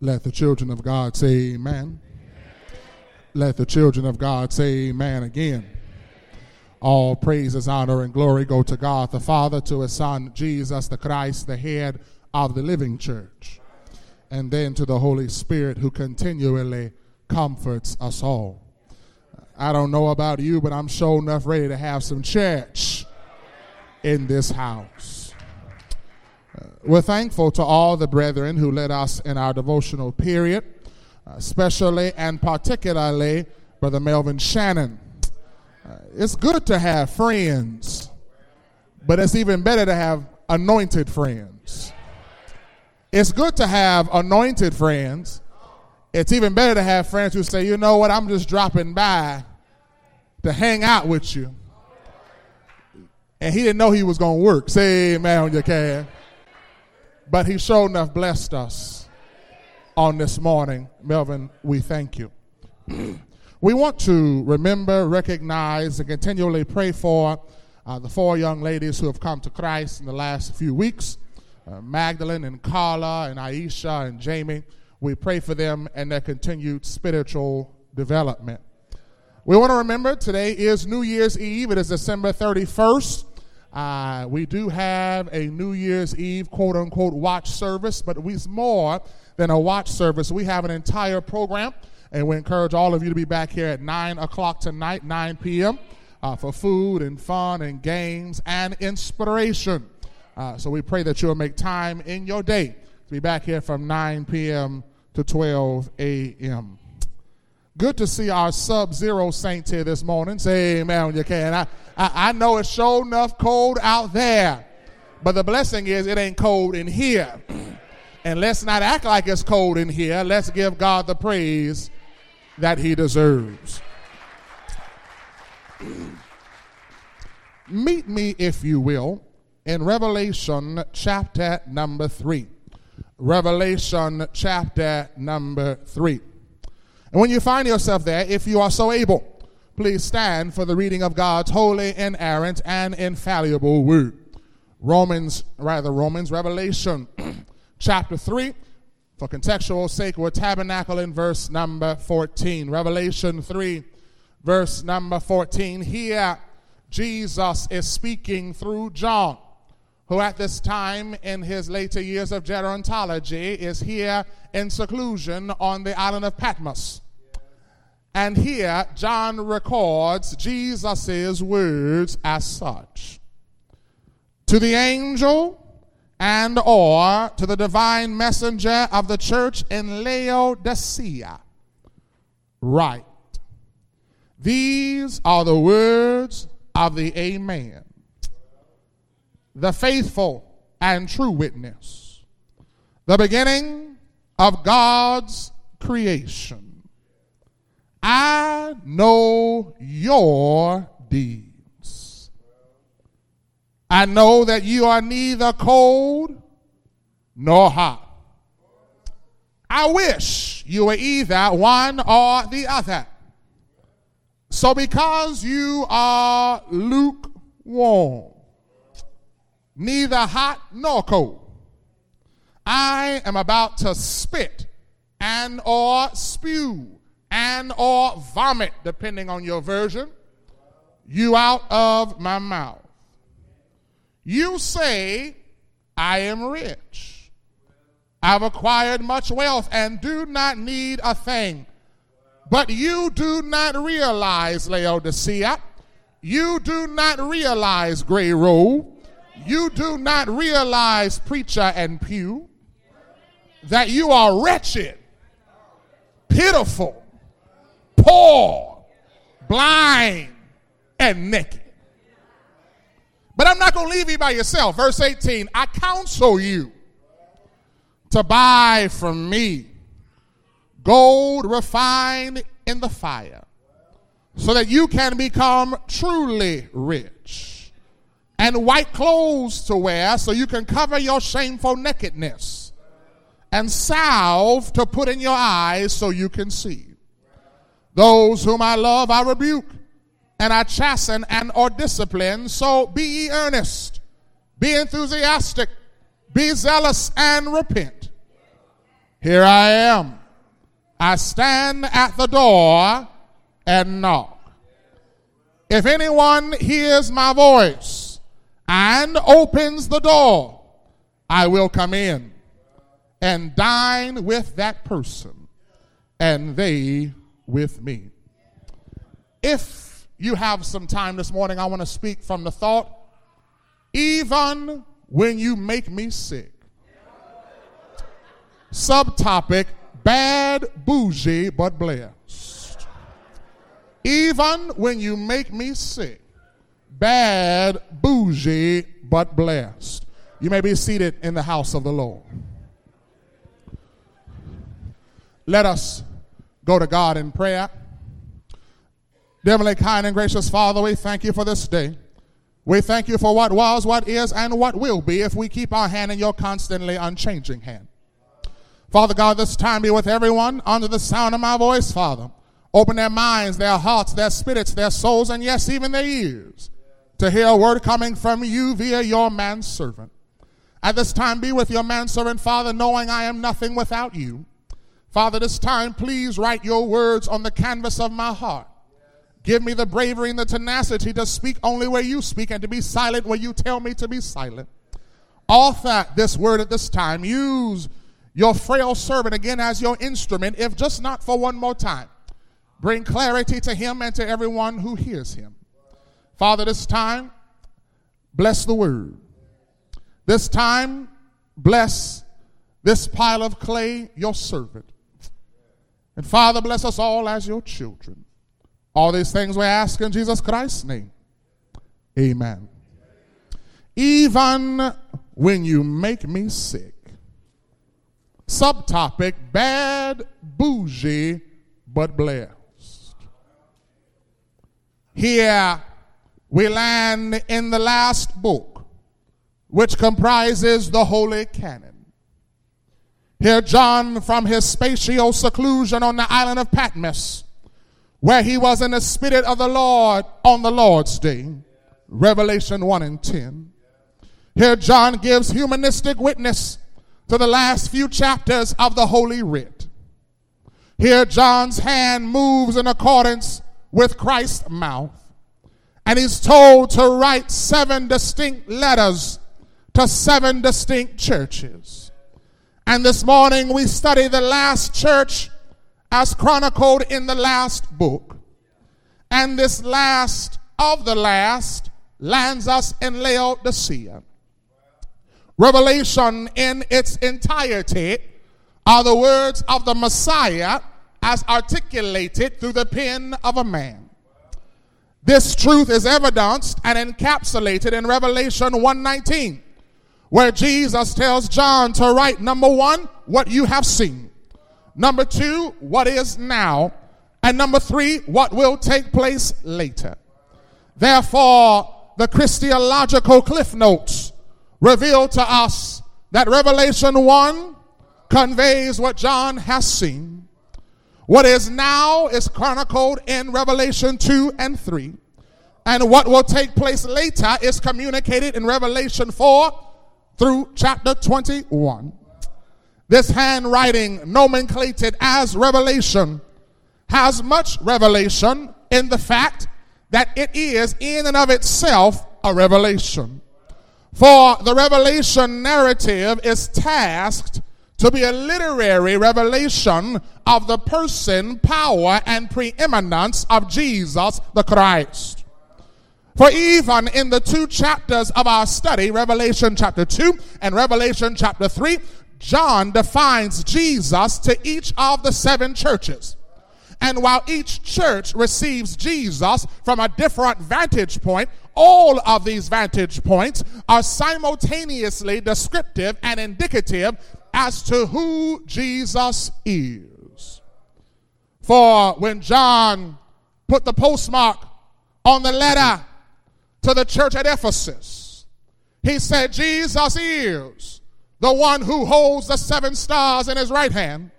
Let the children of God say amen. Let the children of God say amen again. All praises, honor, and glory go to God the Father, to his Son, Jesus the Christ, the head of the living church, and then to the Holy Spirit who continually comforts us all. I don't know about you, but I'm sure enough ready to have some church in this house. Uh, we're thankful to all the brethren who led us in our devotional period, uh, especially and particularly Brother Melvin Shannon. Uh, it's good to have friends, but it's even better to have anointed friends. It's good to have anointed friends. It's even better to have friends who say, you know what, I'm just dropping by to hang out with you. And he didn't know he was going to work. Say amen on your can. But he sure enough blessed us on this morning. Melvin, we thank you. we want to remember, recognize, and continually pray for uh, the four young ladies who have come to Christ in the last few weeks uh, Magdalene and Carla and Aisha and Jamie. We pray for them and their continued spiritual development. We want to remember today is New Year's Eve. It is December 31st. Uh, we do have a New Year's Eve quote unquote watch service, but it's more than a watch service. We have an entire program, and we encourage all of you to be back here at 9 o'clock tonight, 9 p.m., uh, for food and fun and games and inspiration. Uh, so we pray that you'll make time in your day to be back here from 9 p.m. to 12 a.m. Good to see our sub zero saints here this morning. Say amen when you can. I, I, I know it's sure enough cold out there, but the blessing is it ain't cold in here. and let's not act like it's cold in here. Let's give God the praise that He deserves. Meet me, if you will, in Revelation chapter number three. Revelation chapter number three. And when you find yourself there, if you are so able, please stand for the reading of God's holy, inerrant, and infallible word. Romans, rather, Romans, Revelation chapter 3. For contextual sake, we're tabernacle in verse number 14. Revelation 3, verse number 14. Here, Jesus is speaking through John, who at this time in his later years of gerontology is here in seclusion on the island of Patmos. And here, John records Jesus' words as such. To the angel and or to the divine messenger of the church in Laodicea, write. These are the words of the Amen, the faithful and true witness, the beginning of God's creation. I know your deeds. I know that you are neither cold nor hot. I wish you were either one or the other. So, because you are lukewarm, neither hot nor cold, I am about to spit and or spew and or vomit, depending on your version, you out of my mouth. You say, I am rich. I've acquired much wealth and do not need a thing. But you do not realize, Laodicea, you do not realize, Gray Road, you do not realize, Preacher and Pew, that you are wretched, pitiful, poor, blind, and naked. But I'm not going to leave you by yourself. Verse 18 I counsel you to buy from me gold refined in the fire, so that you can become truly rich, and white clothes to wear, so you can cover your shameful nakedness, and salve to put in your eyes, so you can see. Those whom I love, I rebuke, and I chasten and or discipline. So be ye earnest, be enthusiastic, be zealous, and repent. Here I am. I stand at the door and knock. If anyone hears my voice and opens the door, I will come in and dine with that person and they with me. If you have some time this morning, I want to speak from the thought even when you make me sick. Subtopic bad, bougie, but blessed. Even when you make me sick, bad, bougie, but blessed. You may be seated in the house of the Lord. Let us go to God in prayer. Heavenly, kind, and gracious Father, we thank you for this day. We thank you for what was, what is, and what will be if we keep our hand in your constantly unchanging hand. Father God, this time be with everyone under the sound of my voice, Father. Open their minds, their hearts, their spirits, their souls, and yes, even their ears to hear a word coming from you via your manservant. At this time, be with your manservant, Father, knowing I am nothing without you. Father, this time, please write your words on the canvas of my heart. Give me the bravery and the tenacity to speak only where you speak and to be silent where you tell me to be silent. Author this word at this time. Use your frail servant again as your instrument, if just not for one more time. Bring clarity to him and to everyone who hears him. Father, this time, bless the word. This time, bless this pile of clay, your servant. And Father, bless us all as your children. All these things we ask in Jesus Christ's name. Amen. Even when you make me sick. Subtopic bad, bougie, but blessed. Here we land in the last book, which comprises the Holy Canon. Here, John, from his spatial seclusion on the island of Patmos, where he was in the Spirit of the Lord on the Lord's day, Revelation 1 and 10. Here, John gives humanistic witness to the last few chapters of the Holy Writ. Here, John's hand moves in accordance with Christ's mouth, and he's told to write seven distinct letters to seven distinct churches. And this morning we study the last church as chronicled in the last book. And this last of the last lands us in Laodicea. Revelation in its entirety are the words of the Messiah as articulated through the pen of a man. This truth is evidenced and encapsulated in Revelation 119 where Jesus tells John to write number one, what you have seen, number two, what is now, and number three, what will take place later. Therefore, the Christological cliff notes reveal to us that Revelation 1 conveys what John has seen. What is now is chronicled in Revelation 2 and 3. And what will take place later is communicated in Revelation 4 through chapter 21. This handwriting, nomenclated as revelation, has much revelation in the fact that it is in and of itself a revelation. For the revelation narrative is tasked to be a literary revelation of the person, power, and preeminence of Jesus the Christ. For even in the two chapters of our study, Revelation chapter 2 and Revelation chapter 3, John defines Jesus to each of the seven churches. And while each church receives Jesus from a different vantage point, all of these vantage points are simultaneously descriptive and indicative as to who Jesus is. For when John put the postmark on the letter to the church at Ephesus. He said, Jesus is the one who holds the seven stars in his right hand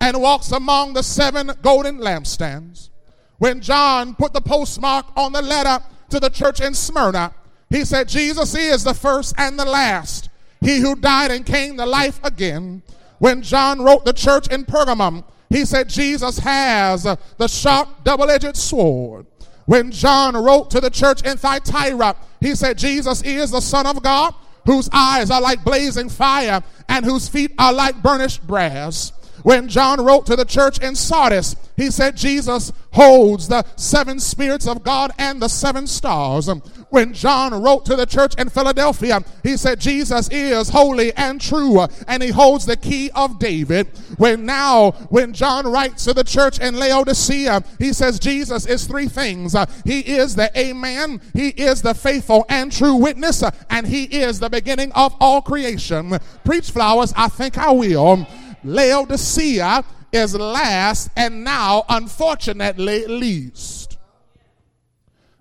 and walks among the seven golden lampstands. When John put the postmark on the letter to the church in Smyrna, he said, Jesus is the first and the last, he who died and came to life again. When John wrote the church in Pergamum, he said Jesus has the sharp double edged sword. When John wrote to the church in Thyatira, he said Jesus is the Son of God whose eyes are like blazing fire and whose feet are like burnished brass. When John wrote to the church in Sardis, he said Jesus holds the seven spirits of God and the seven stars. When John wrote to the church in Philadelphia, he said Jesus is holy and true and he holds the key of David. When now, when John writes to the church in Laodicea, he says Jesus is three things. He is the Amen, he is the faithful and true witness, and he is the beginning of all creation. Preach flowers, I think I will. Laodicea is last and now, unfortunately, least.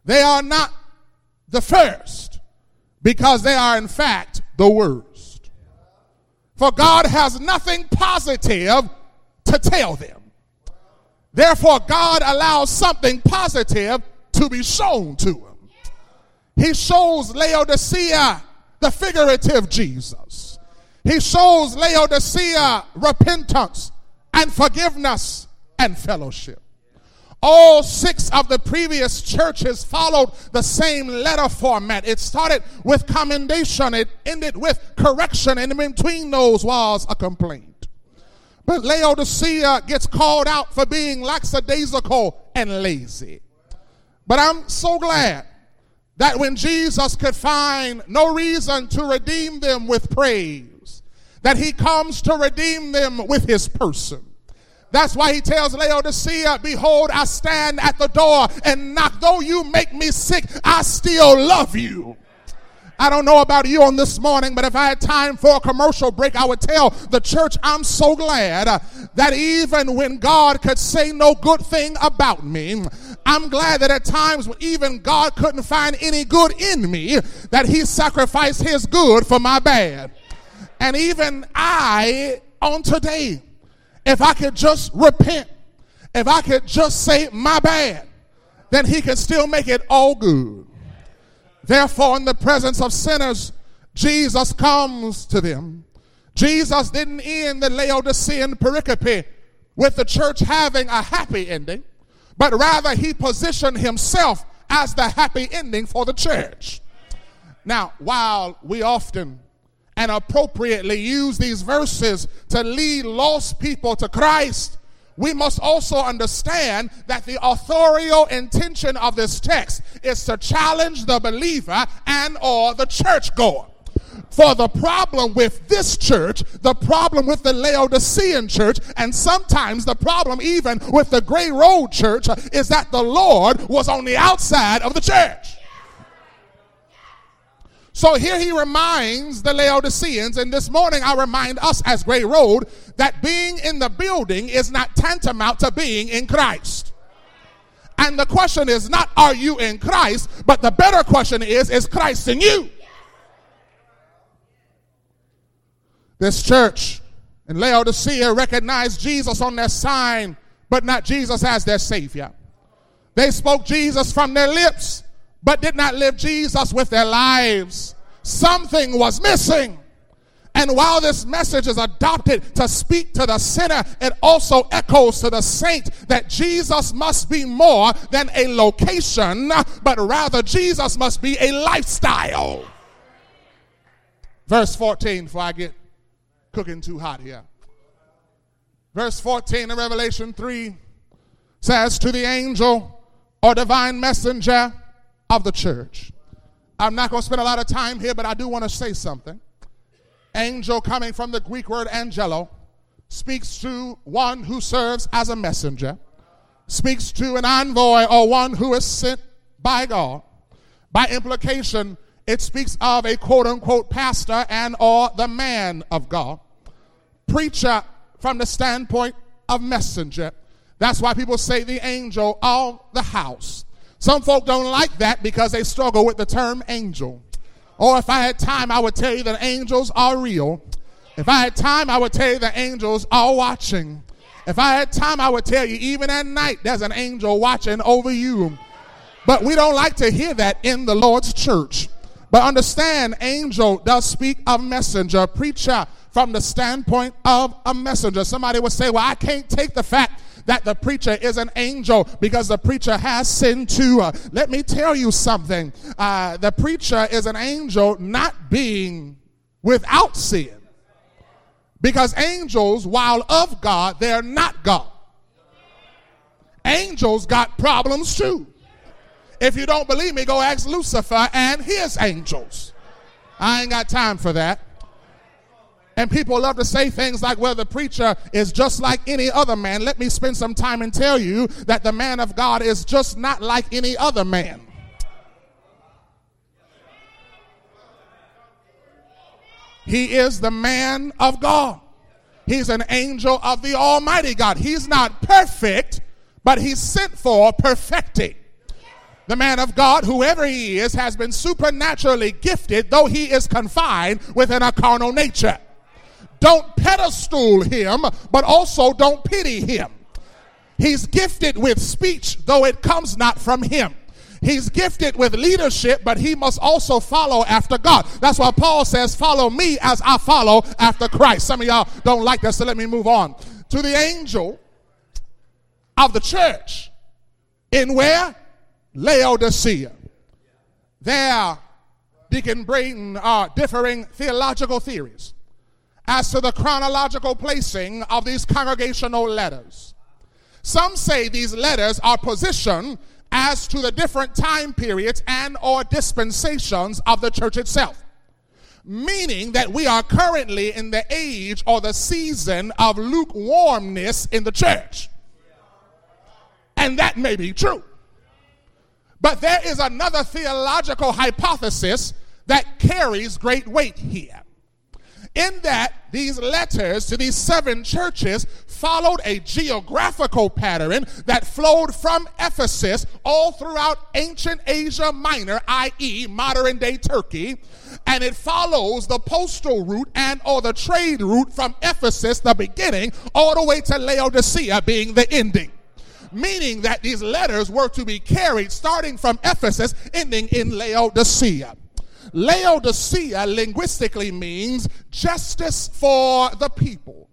They are not the first because they are, in fact, the worst. For God has nothing positive to tell them. Therefore, God allows something positive to be shown to them. He shows Laodicea the figurative Jesus. He shows Laodicea repentance and forgiveness and fellowship. All six of the previous churches followed the same letter format. It started with commendation, it ended with correction, and in between those was a complaint. But Laodicea gets called out for being lackadaisical and lazy. But I'm so glad that when Jesus could find no reason to redeem them with praise, that he comes to redeem them with his person. That's why he tells Laodicea, Behold, I stand at the door and knock. Though you make me sick, I still love you. I don't know about you on this morning, but if I had time for a commercial break, I would tell the church I'm so glad uh, that even when God could say no good thing about me, I'm glad that at times when even God couldn't find any good in me, that He sacrificed His good for my bad. And even I, on today, if I could just repent, if I could just say my bad, then he can still make it all good. Therefore, in the presence of sinners, Jesus comes to them. Jesus didn't end the Laodicean pericope with the church having a happy ending, but rather he positioned himself as the happy ending for the church. Now, while we often and appropriately use these verses to lead lost people to Christ, we must also understand that the authorial intention of this text is to challenge the believer and or the churchgoer. For the problem with this church, the problem with the Laodicean church, and sometimes the problem even with the Gray Road church is that the Lord was on the outside of the church. So here he reminds the Laodiceans, and this morning I remind us as Gray Road that being in the building is not tantamount to being in Christ. And the question is not, are you in Christ? But the better question is, is Christ in you? This church in Laodicea recognized Jesus on their sign, but not Jesus as their Savior. They spoke Jesus from their lips, but did not live Jesus with their lives. Something was missing. And while this message is adopted to speak to the sinner, it also echoes to the saint that Jesus must be more than a location, but rather Jesus must be a lifestyle. Verse 14, before I get cooking too hot here. Verse 14 of Revelation 3 says, To the angel or divine messenger of the church. I'm not going to spend a lot of time here, but I do want to say something. Angel, coming from the Greek word angelo, speaks to one who serves as a messenger, speaks to an envoy or one who is sent by God. By implication, it speaks of a quote unquote pastor and or the man of God. Preacher from the standpoint of messenger. That's why people say the angel of the house. Some folk don't like that because they struggle with the term angel. Or if I had time, I would tell you that angels are real. If I had time, I would tell you that angels are watching. If I had time, I would tell you even at night there's an angel watching over you. But we don't like to hear that in the Lord's church. But understand, angel does speak of messenger, preacher from the standpoint of a messenger. Somebody would say, Well, I can't take the fact that the preacher is an angel because the preacher has sin too. Uh, let me tell you something. Uh, the preacher is an angel not being without sin. Because angels, while of God, they're not God. Angels got problems too. If you don't believe me, go ask Lucifer and his angels. I ain't got time for that. And people love to say things like, well, the preacher is just like any other man. Let me spend some time and tell you that the man of God is just not like any other man. He is the man of God. He's an angel of the Almighty God. He's not perfect, but he's sent for perfecting. The man of God, whoever he is, has been supernaturally gifted, though he is confined within a carnal nature. Don't pedestal him, but also don't pity him. He's gifted with speech, though it comes not from him. He's gifted with leadership, but he must also follow after God. That's why Paul says, Follow me as I follow after Christ. Some of y'all don't like that, so let me move on. To the angel of the church in where? Laodicea. There, Deacon Brayton are differing theological theories as to the chronological placing of these congregational letters. Some say these letters are positioned as to the different time periods and or dispensations of the church itself meaning that we are currently in the age or the season of lukewarmness in the church. And that may be true. But there is another theological hypothesis that carries great weight here in that these letters to these seven churches followed a geographical pattern that flowed from Ephesus all throughout ancient Asia Minor, i.e., modern day Turkey, and it follows the postal route and or the trade route from Ephesus, the beginning, all the way to Laodicea being the ending meaning that these letters were to be carried starting from Ephesus, ending in Laodicea. Laodicea linguistically means justice for the people.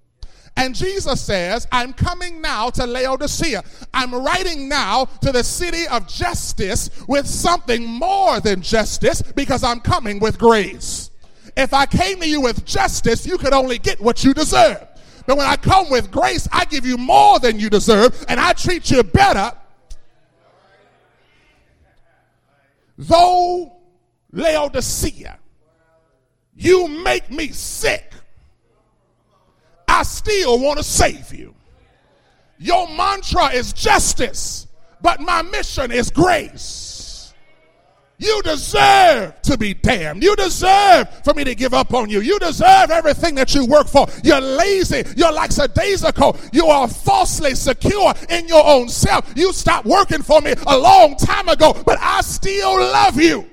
And Jesus says, I'm coming now to Laodicea. I'm writing now to the city of justice with something more than justice because I'm coming with grace. If I came to you with justice, you could only get what you deserve. But when I come with grace, I give you more than you deserve and I treat you better. Though Laodicea, you make me sick. I still want to save you. Your mantra is justice, but my mission is grace. You deserve to be damned. You deserve for me to give up on you. You deserve everything that you work for. You're lazy. You're like Sadaisical. You are falsely secure in your own self. You stopped working for me a long time ago, but I still love you.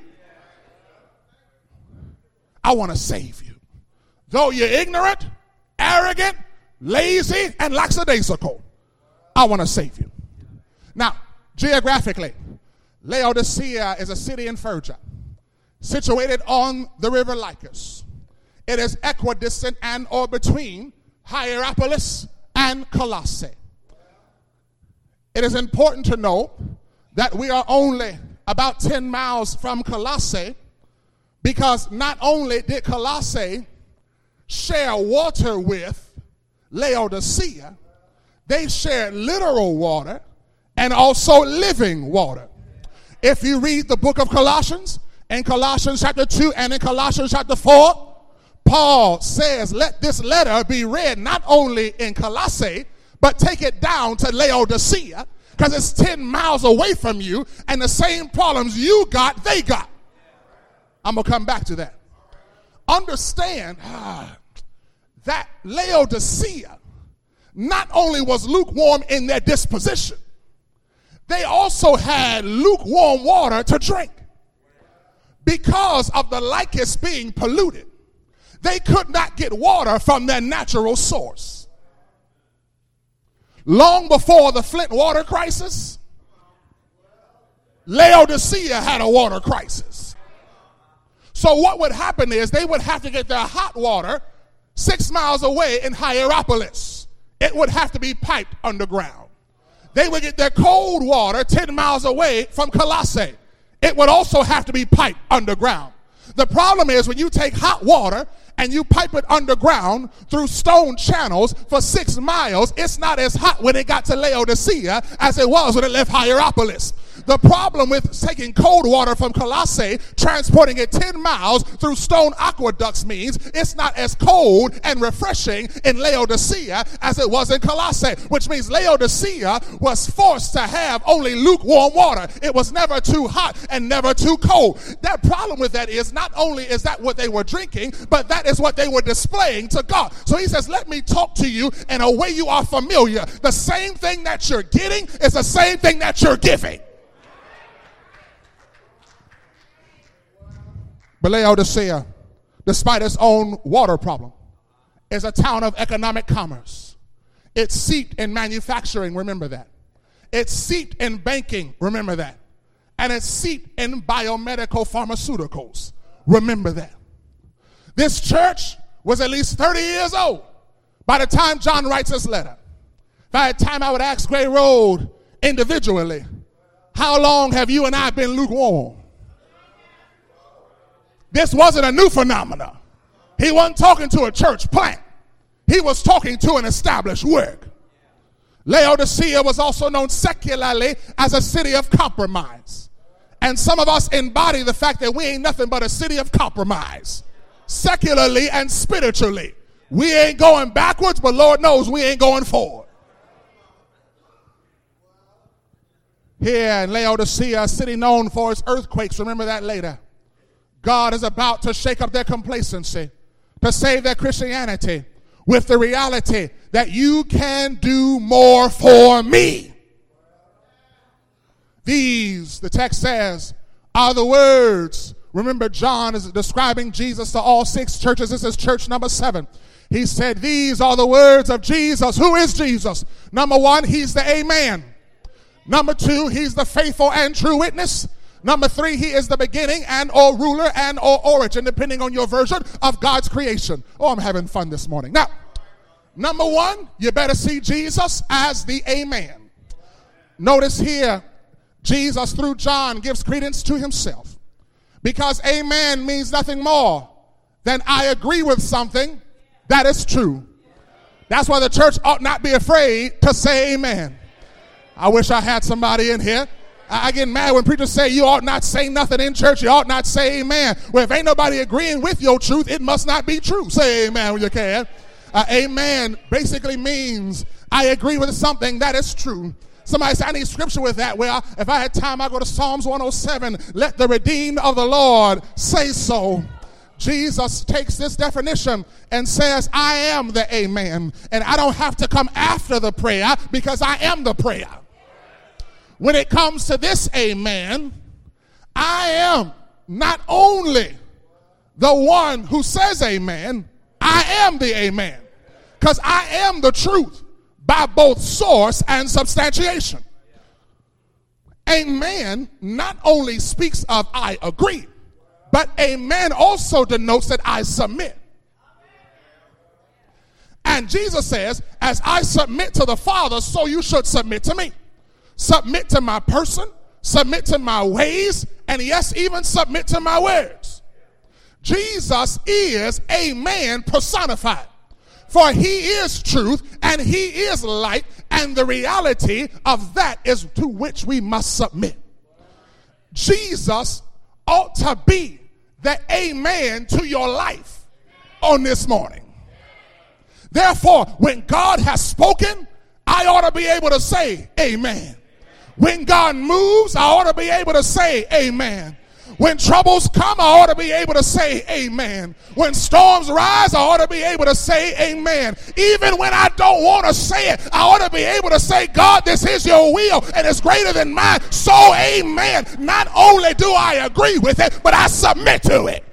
I want to save you. Though you're ignorant, arrogant, lazy, and lackadaisical, I want to save you. Now, geographically, Laodicea is a city in Phrygia, situated on the river Lycus. It is equidistant and or between Hierapolis and Colossae. It is important to note that we are only about 10 miles from Colossae because not only did Colossae share water with Laodicea, they shared literal water and also living water. If you read the book of Colossians, in Colossians chapter 2 and in Colossians chapter 4, Paul says, Let this letter be read not only in Colossae, but take it down to Laodicea because it's 10 miles away from you, and the same problems you got, they got. I'm going to come back to that. Understand ah, that Laodicea not only was lukewarm in their disposition, they also had lukewarm water to drink. Because of the Lycus being polluted, they could not get water from their natural source. Long before the Flint water crisis, Laodicea had a water crisis. So what would happen is they would have to get their hot water six miles away in Hierapolis, it would have to be piped underground. They would get their cold water 10 miles away from Colossae. It would also have to be piped underground. The problem is when you take hot water and you pipe it underground through stone channels for six miles, it's not as hot when it got to Laodicea as it was when it left Hierapolis. The problem with taking cold water from Colossae, transporting it 10 miles through stone aqueducts means it's not as cold and refreshing in Laodicea as it was in Colossae, which means Laodicea was forced to have only lukewarm water. It was never too hot and never too cold. That problem with that is not only is that what they were drinking, but that is what they were displaying to God. So he says, Let me talk to you in a way you are familiar. The same thing that you're getting is the same thing that you're giving. But Laodicea, uh, despite its own water problem, is a town of economic commerce. It's seeped in manufacturing, remember that. It's seeped in banking, remember that. And it's seeped in biomedical pharmaceuticals, remember that. This church was at least 30 years old by the time John writes this letter. By the time I would ask Gray Road individually, how long have you and I been lukewarm? This wasn't a new phenomenon. He wasn't talking to a church plant. He was talking to an established work. Laodicea was also known secularly as a city of compromise. And some of us embody the fact that we ain't nothing but a city of compromise, secularly and spiritually. We ain't going backwards, but Lord knows we ain't going forward. Here in Laodicea, a city known for its earthquakes, remember that later. God is about to shake up their complacency, to save their Christianity with the reality that you can do more for me. These, the text says, are the words. Remember, John is describing Jesus to all six churches. This is church number seven. He said, These are the words of Jesus. Who is Jesus? Number one, he's the Amen. Number two, he's the faithful and true witness. Number three, he is the beginning and or ruler and or origin, depending on your version of God's creation. Oh, I'm having fun this morning. Now, number one, you better see Jesus as the Amen. Notice here, Jesus through John gives credence to himself. Because Amen means nothing more than I agree with something that is true. That's why the church ought not be afraid to say Amen. I wish I had somebody in here I get mad when preachers say you ought not say nothing in church. You ought not say amen. Well, if ain't nobody agreeing with your truth, it must not be true. Say amen when you can. Uh, amen basically means I agree with something that is true. Somebody say, I need scripture with that. Well, if I had time, I'd go to Psalms 107. Let the redeemed of the Lord say so. Jesus takes this definition and says, I am the amen. And I don't have to come after the prayer because I am the prayer when it comes to this amen, I am not only the one who says amen, I am the amen. Because I am the truth by both source and substantiation. Amen not only speaks of I agree, but amen also denotes that I submit. And Jesus says, as I submit to the Father, so you should submit to me submit to my person, submit to my ways, and yes, even submit to my words. Jesus is a man personified. For he is truth and he is light, and the reality of that is to which we must submit. Jesus ought to be the amen to your life on this morning. Therefore, when God has spoken, I ought to be able to say amen. When God moves, I ought to be able to say amen. When troubles come, I ought to be able to say amen. When storms rise, I ought to be able to say amen. Even when I don't want to say it, I ought to be able to say, God, this is your will and it's greater than mine. So, amen. Not only do I agree with it, but I submit to it.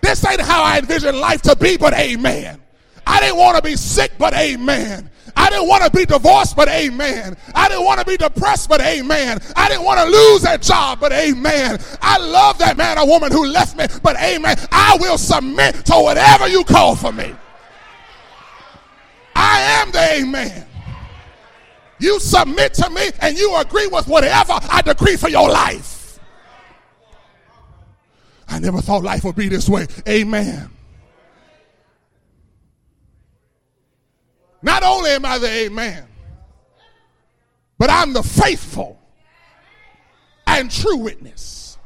This ain't how I envision life to be, but amen. I didn't want to be sick, but amen. I didn't want to be divorced, but amen. I didn't want to be depressed, but amen. I didn't want to lose that job, but amen. I love that man or woman who left me, but amen. I will submit to whatever you call for me. I am the amen. You submit to me and you agree with whatever I decree for your life. I never thought life would be this way. Amen. Not only am I the amen, but I'm the faithful and true witness.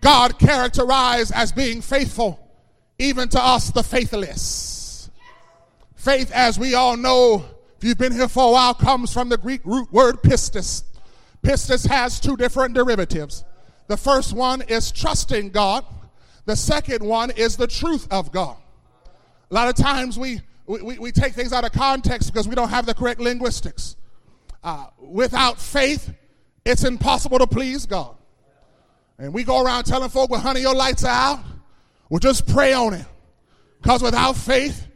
God characterized as being faithful even to us, the faithless. Faith, as we all know, if you've been here for a while, comes from the Greek root word pistis. Pistis has two different derivatives. The first one is trusting God, the second one is the truth of God. A lot of times we, we, we take things out of context because we don't have the correct linguistics. Uh, without faith, it's impossible to please God. And we go around telling folk, well, honey, your lights are out. Well, just pray on it. Because without faith,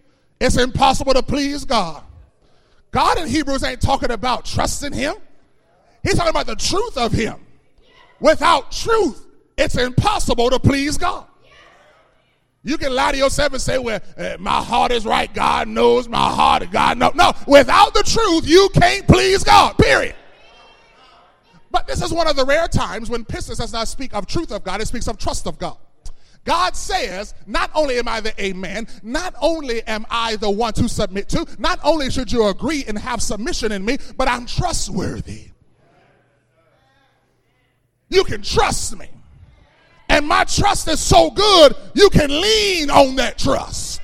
it's impossible to please God. God in Hebrews ain't talking about trusting Him, He's talking about the truth of Him. Without truth, it's impossible to please God. You can lie to yourself and say, Well, uh, my heart is right. God knows my heart. God knows. No, without the truth, you can't please God, period. But this is one of the rare times when pistis does not speak of truth of God, it speaks of trust of God. God says, not only am I the amen, not only am I the one to submit to, not only should you agree and have submission in me, but I'm trustworthy. You can trust me. And my trust is so good, you can lean on that trust.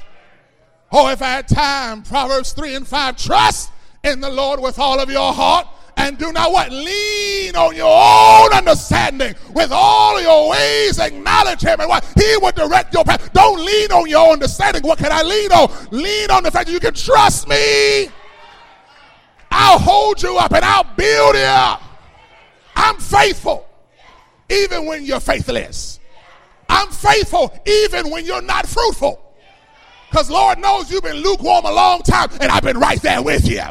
Oh, if I had time, Proverbs 3 and 5, trust in the Lord with all of your heart and do not what? Lean on your own understanding. With all your ways, acknowledge him and what? He will direct your path. Don't lean on your understanding. What can I lean on? Lean on the fact that you can trust me. I'll hold you up and I'll build you up. I'm faithful even when you're faithless. I'm faithful even when you're not fruitful. Because Lord knows you've been lukewarm a long time and I've been right there with you.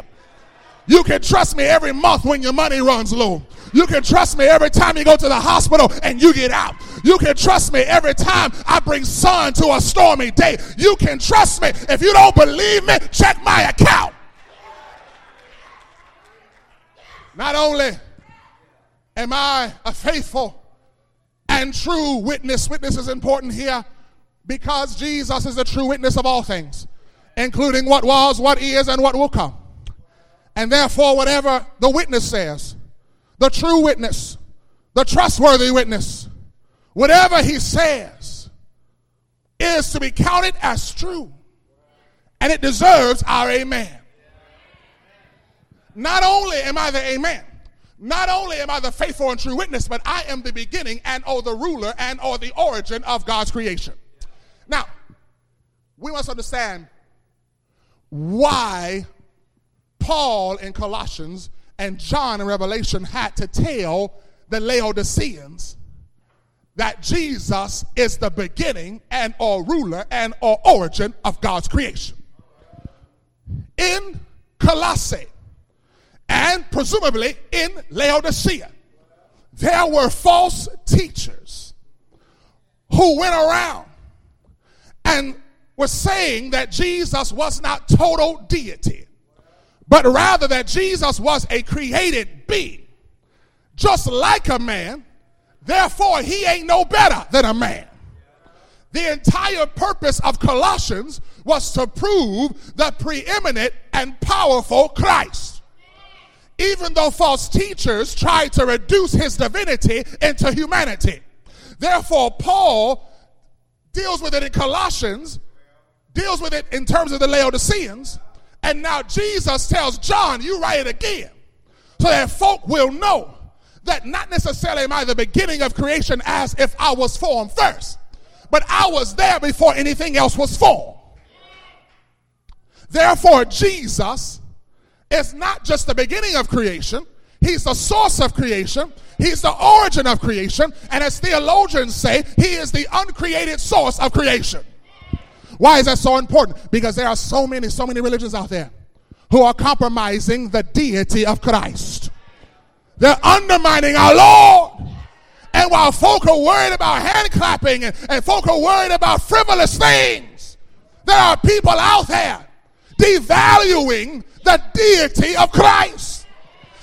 You can trust me every month when your money runs low. You can trust me every time you go to the hospital and you get out. You can trust me every time I bring sun to a stormy day. You can trust me. If you don't believe me, check my account. Not only am I a faithful and true witness, witness is important here because Jesus is the true witness of all things, including what was, what is, and what will come. And therefore, whatever the witness says, the true witness, the trustworthy witness, whatever he says is to be counted as true. And it deserves our amen. Not only am I the amen, not only am I the faithful and true witness, but I am the beginning and or the ruler and or the origin of God's creation. Now, we must understand why Paul in Colossians and John in Revelation had to tell the Laodiceans that Jesus is the beginning and or ruler and or origin of God's creation. In Colossae and presumably in Laodicea, there were false teachers who went around and were saying that Jesus was not total deity but rather that Jesus was a created being, just like a man. Therefore, he ain't no better than a man. The entire purpose of Colossians was to prove the preeminent and powerful Christ. Even though false teachers tried to reduce his divinity into humanity. Therefore, Paul deals with it in Colossians, deals with it in terms of the Laodiceans, and now Jesus tells John, you write it again. So that folk will know that not necessarily am I the beginning of creation as if I was formed first, but I was there before anything else was formed. Therefore, Jesus is not just the beginning of creation, He's the source of creation. He's the origin of creation. And as theologians say, He is the uncreated source of creation. Why is that so important? Because there are so many, so many religions out there who are compromising the deity of Christ. They're undermining our Lord. And while folk are worried about hand clapping and, and folk are worried about frivolous things, there are people out there devaluing the deity of Christ.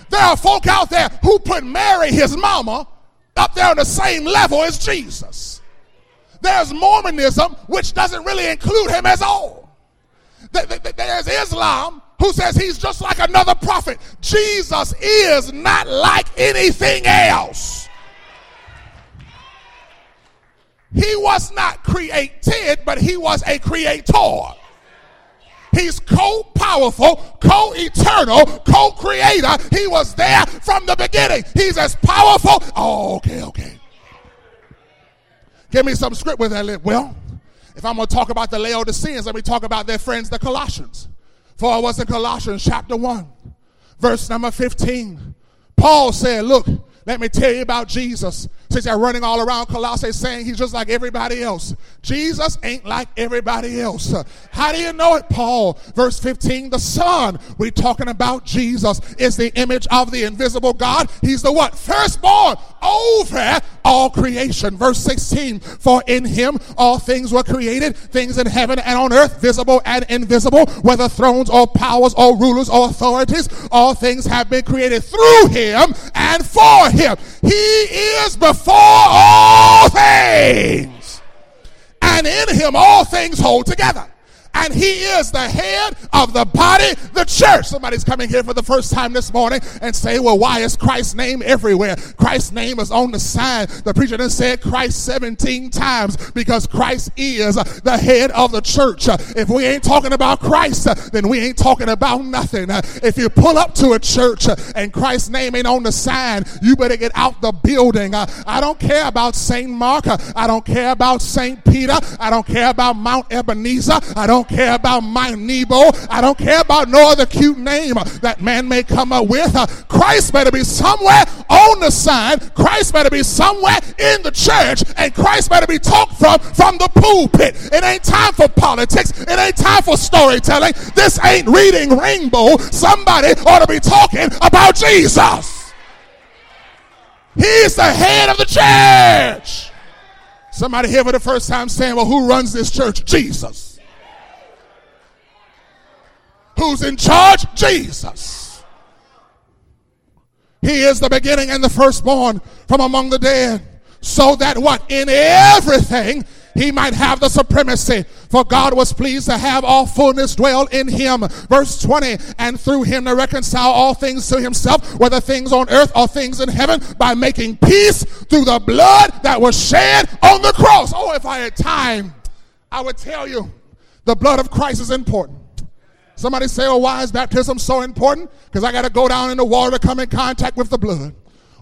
There are folk out there who put Mary, his mama, up there on the same level as Jesus. There's Mormonism, which doesn't really include him as all. There's Islam, who says he's just like another prophet. Jesus is not like anything else. He was not created, but he was a creator. He's co powerful, co eternal, co creator. He was there from the beginning. He's as powerful. Oh, okay, okay. Give me some script with that. Well, if I'm going to talk about the Laodiceans, let me talk about their friends, the Colossians. For it was in Colossians chapter 1, verse number 15. Paul said, Look, let me tell you about Jesus. Since they're running all around Colossae saying he's just like everybody else. Jesus ain't like everybody else. How do you know it, Paul? Verse 15, the Son. We're talking about Jesus is the image of the invisible God. He's the what? Firstborn over all creation. Verse 16, for in him all things were created, things in heaven and on earth, visible and invisible, whether thrones or powers or rulers or authorities, all things have been created through him and for him. He is before all things. And in him all things hold together and he is the head of the body, the church. Somebody's coming here for the first time this morning and say, well, why is Christ's name everywhere? Christ's name is on the sign. The preacher then said Christ 17 times because Christ is the head of the church. If we ain't talking about Christ, then we ain't talking about nothing. If you pull up to a church and Christ's name ain't on the sign, you better get out the building. I don't care about St. Mark. I don't care about St. Peter. I don't care about Mount Ebenezer. I don't don't care about Mount Nebo. I don't care about no other cute name that man may come up with. Uh, Christ better be somewhere on the sign. Christ better be somewhere in the church. And Christ better be talked from from the pulpit. It ain't time for politics. It ain't time for storytelling. This ain't reading rainbow. Somebody ought to be talking about Jesus. He's the head of the church. Somebody here for the first time saying, Well, who runs this church? Jesus. Who's in charge? Jesus. He is the beginning and the firstborn from among the dead. So that what? In everything he might have the supremacy. For God was pleased to have all fullness dwell in him. Verse 20, and through him to reconcile all things to himself, whether things on earth or things in heaven, by making peace through the blood that was shed on the cross. Oh, if I had time, I would tell you the blood of Christ is important. Somebody say, oh, why is baptism so important? Because I got to go down in the water to come in contact with the blood.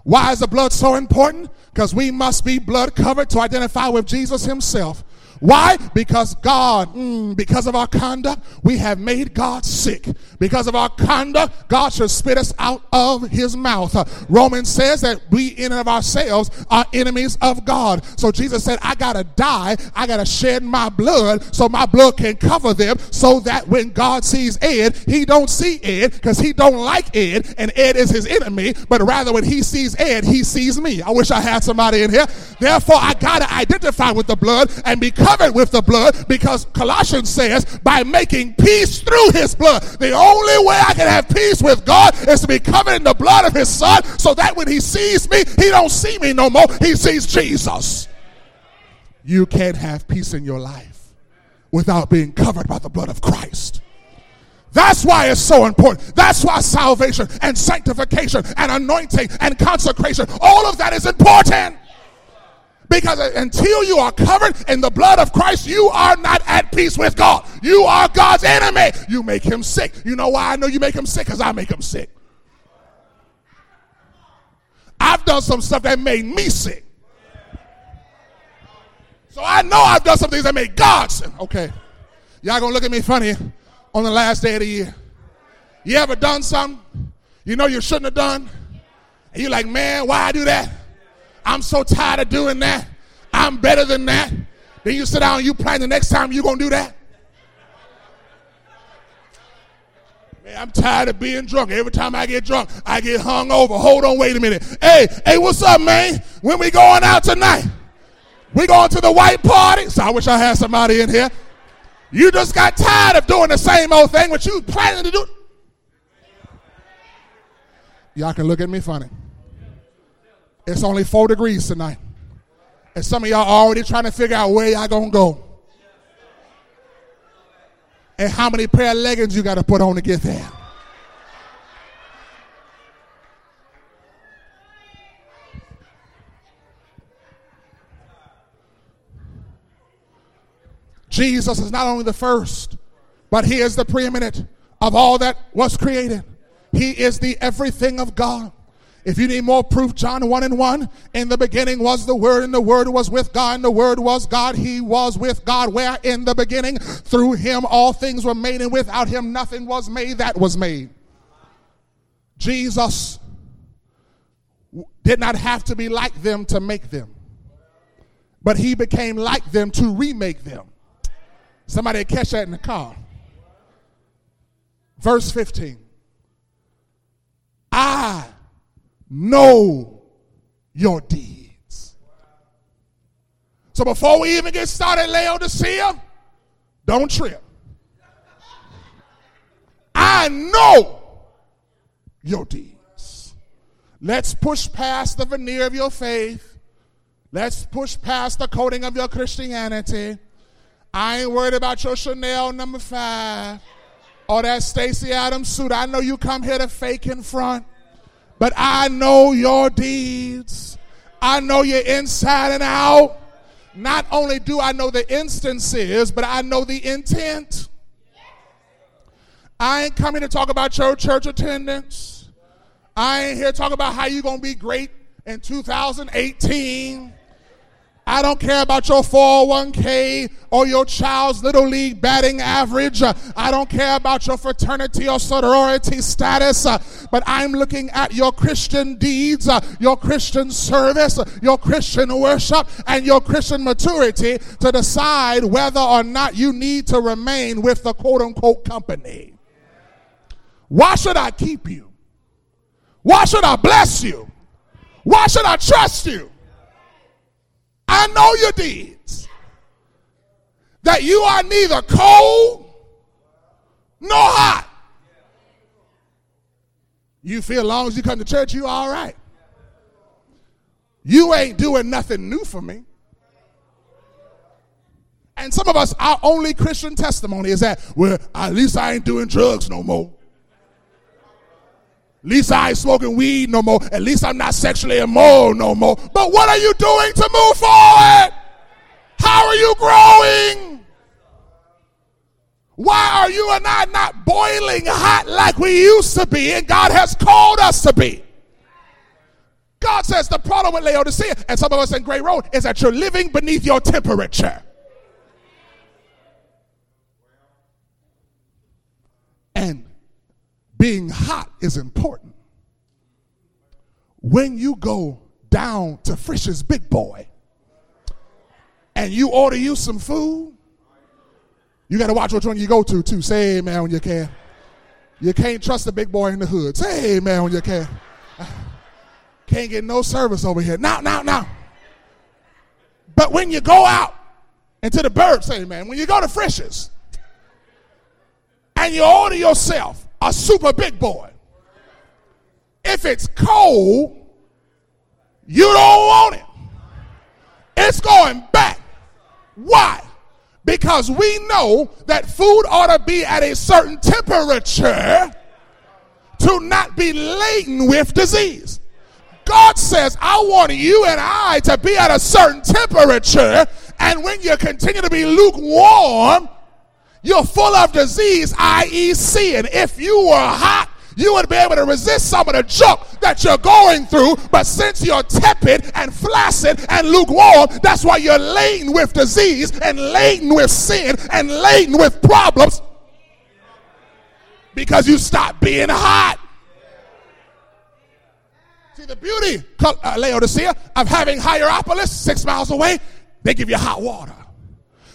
Why is the blood so important? Because we must be blood covered to identify with Jesus himself. Why? Because God, mm, because of our conduct, we have made God sick. Because of our conduct, God should spit us out of his mouth. Uh, Romans says that we in and of ourselves are enemies of God. So Jesus said, I gotta die, I gotta shed my blood so my blood can cover them so that when God sees Ed, he don't see Ed because he don't like Ed and Ed is his enemy, but rather when he sees Ed, he sees me. I wish I had somebody in here. Therefore, I gotta identify with the blood and because covered with the blood because Colossians says by making peace through his blood. The only way I can have peace with God is to be covered in the blood of his son so that when he sees me, he don't see me no more. He sees Jesus. You can't have peace in your life without being covered by the blood of Christ. That's why it's so important. That's why salvation and sanctification and anointing and consecration, all of that is important. Because until you are covered in the blood of Christ, you are not at peace with God. You are God's enemy. You make him sick. You know why I know you make him sick? Because I make him sick. I've done some stuff that made me sick. So I know I've done some things that made God sick. Okay. Y'all gonna look at me funny on the last day of the year. You ever done something you know you shouldn't have done? And you're like, man, why I do that? I'm so tired of doing that. I'm better than that. Then you sit down and you plan the next time you're going to do that. Man, I'm tired of being drunk. Every time I get drunk, I get hung over. Hold on, wait a minute. Hey, hey, what's up, man? When we going out tonight? We going to the white party? So I wish I had somebody in here. You just got tired of doing the same old thing, what you planning to do. Y'all can look at me funny. It's only four degrees tonight. And some of y'all already trying to figure out where y'all gonna go. And how many pair of leggings you gotta put on to get there. Jesus is not only the first, but he is the preeminent of all that was created. He is the everything of God. If you need more proof, John 1 and 1, in the beginning was the Word, and the Word was with God, and the Word was God. He was with God, where in the beginning, through Him, all things were made, and without Him, nothing was made that was made. Jesus did not have to be like them to make them, but He became like them to remake them. Somebody catch that in the car. Verse 15. I know your deeds. So before we even get started, Laodicea, don't trip. I know your deeds. Let's push past the veneer of your faith. Let's push past the coating of your Christianity I ain't worried about your Chanel number five or that Stacy Adams suit. I know you come here to fake in front, but I know your deeds. I know you inside and out. Not only do I know the instances, but I know the intent. I ain't coming to talk about your church attendance. I ain't here to talk about how you're going to be great in 2018. I don't care about your 401k or your child's little league batting average. I don't care about your fraternity or sorority status. But I'm looking at your Christian deeds, your Christian service, your Christian worship, and your Christian maturity to decide whether or not you need to remain with the quote unquote company. Why should I keep you? Why should I bless you? Why should I trust you? I know your deeds. That you are neither cold nor hot. You feel as long as you come to church, you all right. You ain't doing nothing new for me. And some of us, our only Christian testimony is that, well, at least I ain't doing drugs no more. At least I ain't smoking weed no more. At least I'm not sexually immoral no more. But what are you doing to move forward? How are you growing? Why are you and I not boiling hot like we used to be and God has called us to be? God says the problem with Laodicea and some of us in Gray Road is that you're living beneath your temperature. And being hot is important. When you go down to Frisch's Big Boy and you order you some food, you got to watch which one you go to, too. Say amen when you can. You can't trust the big boy in the hood. Say amen when you can. Can't get no service over here. Now, now, now. But when you go out into the birds, say man, when you go to Frisch's and you order yourself a super big boy. If it's cold, you don't want it. It's going back. Why? Because we know that food ought to be at a certain temperature to not be laden with disease. God says, I want you and I to be at a certain temperature, and when you continue to be lukewarm, you're full of disease, i.e., sin. If you were hot, you would be able to resist some of the junk that you're going through. But since you're tepid and flaccid and lukewarm, that's why you're laden with disease and laden with sin and laden with problems because you stopped being hot. See, the beauty, uh, Laodicea, of having Hierapolis six miles away, they give you hot water.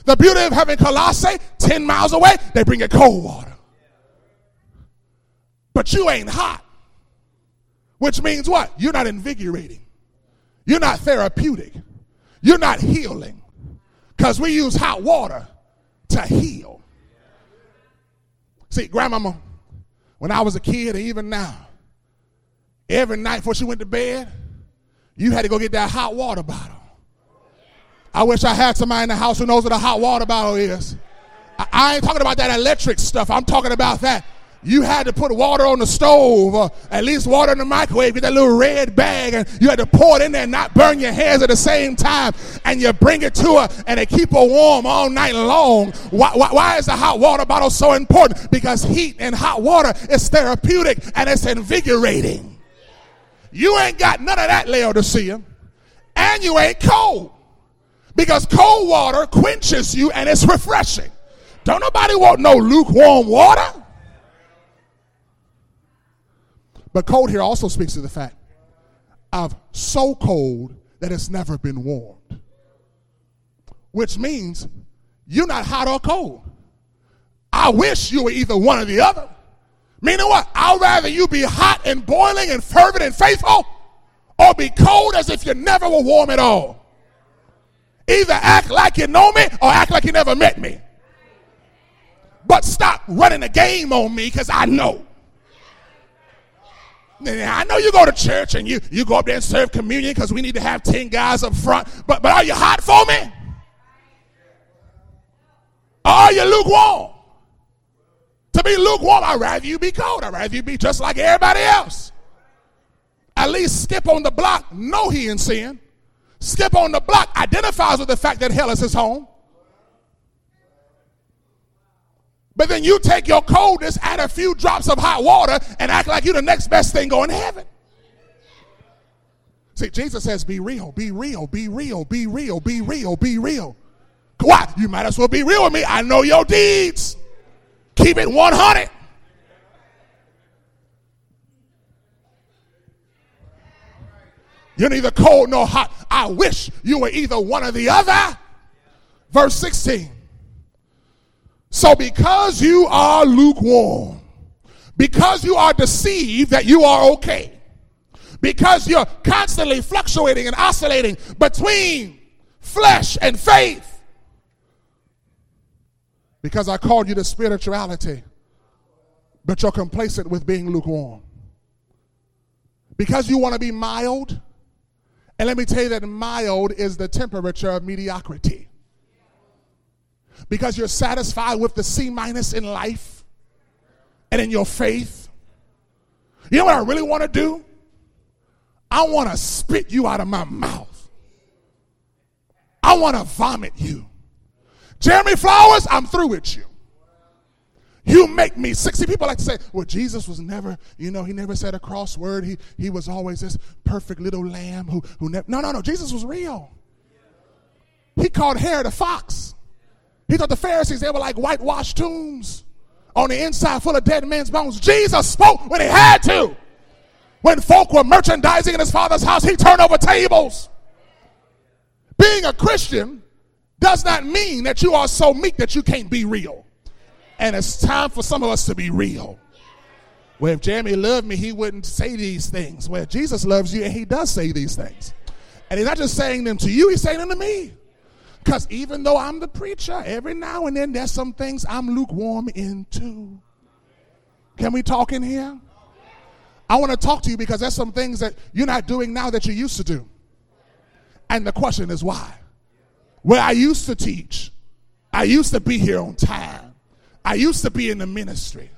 The beauty of having Colossae 10 miles away, they bring you cold water. but you ain't hot. Which means what? You're not invigorating. You're not therapeutic. You're not healing. Because we use hot water to heal. See, grandmama, when I was a kid, and even now, every night before she went to bed, you had to go get that hot water bottle. I wish I had somebody in the house who knows what a hot water bottle is. I, I ain't talking about that electric stuff. I'm talking about that you had to put water on the stove or at least water in the microwave, get that little red bag, and you had to pour it in there and not burn your hands at the same time. And you bring it to her and they keep her warm all night long. Why, why, why is the hot water bottle so important? Because heat and hot water is therapeutic and it's invigorating. You ain't got none of that, Laodicea, and you ain't cold. Because cold water quenches you and it's refreshing. Don't nobody want no lukewarm water. But cold here also speaks to the fact of so cold that it's never been warmed. Which means you're not hot or cold. I wish you were either one or the other. Meaning what? I'd rather you be hot and boiling and fervent and faithful or be cold as if you never were warm at all. Either act like you know me or act like you never met me. But stop running the game on me because I know. I know you go to church and you, you go up there and serve communion because we need to have 10 guys up front, but, but are you hot for me? Or are you lukewarm? To be lukewarm, I'd rather you be cold. I'd rather you be just like everybody else. At least skip on the block, know he in sin. Skip on the block identifies with the fact that hell is his home. But then you take your coldness, add a few drops of hot water, and act like you're the next best thing going to heaven. See, Jesus says, be real, be real, be real, be real, be real, be real. Why? You might as well be real with me. I know your deeds. Keep it 100. You're neither cold nor hot. I wish you were either one or the other. Verse 16. So, because you are lukewarm, because you are deceived that you are okay, because you're constantly fluctuating and oscillating between flesh and faith, because I called you to spirituality, but you're complacent with being lukewarm. Because you want to be mild, and let me tell you that mild is the temperature of mediocrity because you're satisfied with the C minus in life and in your faith. You know what I really want to do? I want to spit you out of my mouth. I want to vomit you. Jeremy Flowers, I'm through with you. You make me sick. See, people like to say, well, Jesus was never, you know, he never said a cross word. He, he was always this perfect little lamb who, who never. No, no, no. Jesus was real. He called Herod a fox. He thought the Pharisees, they were like whitewashed tombs on the inside full of dead men's bones. Jesus spoke when he had to. When folk were merchandising in his father's house, he turned over tables. Being a Christian does not mean that you are so meek that you can't be real. And it's time for some of us to be real. Well, if Jeremy loved me, he wouldn't say these things. Well, Jesus loves you and he does say these things. And he's not just saying them to you, he's saying them to me. Because even though I'm the preacher, every now and then there's some things I'm lukewarm into. Can we talk in here? I want to talk to you because there's some things that you're not doing now that you used to do. And the question is why? Where I used to teach, I used to be here on time. I used to be in the ministry.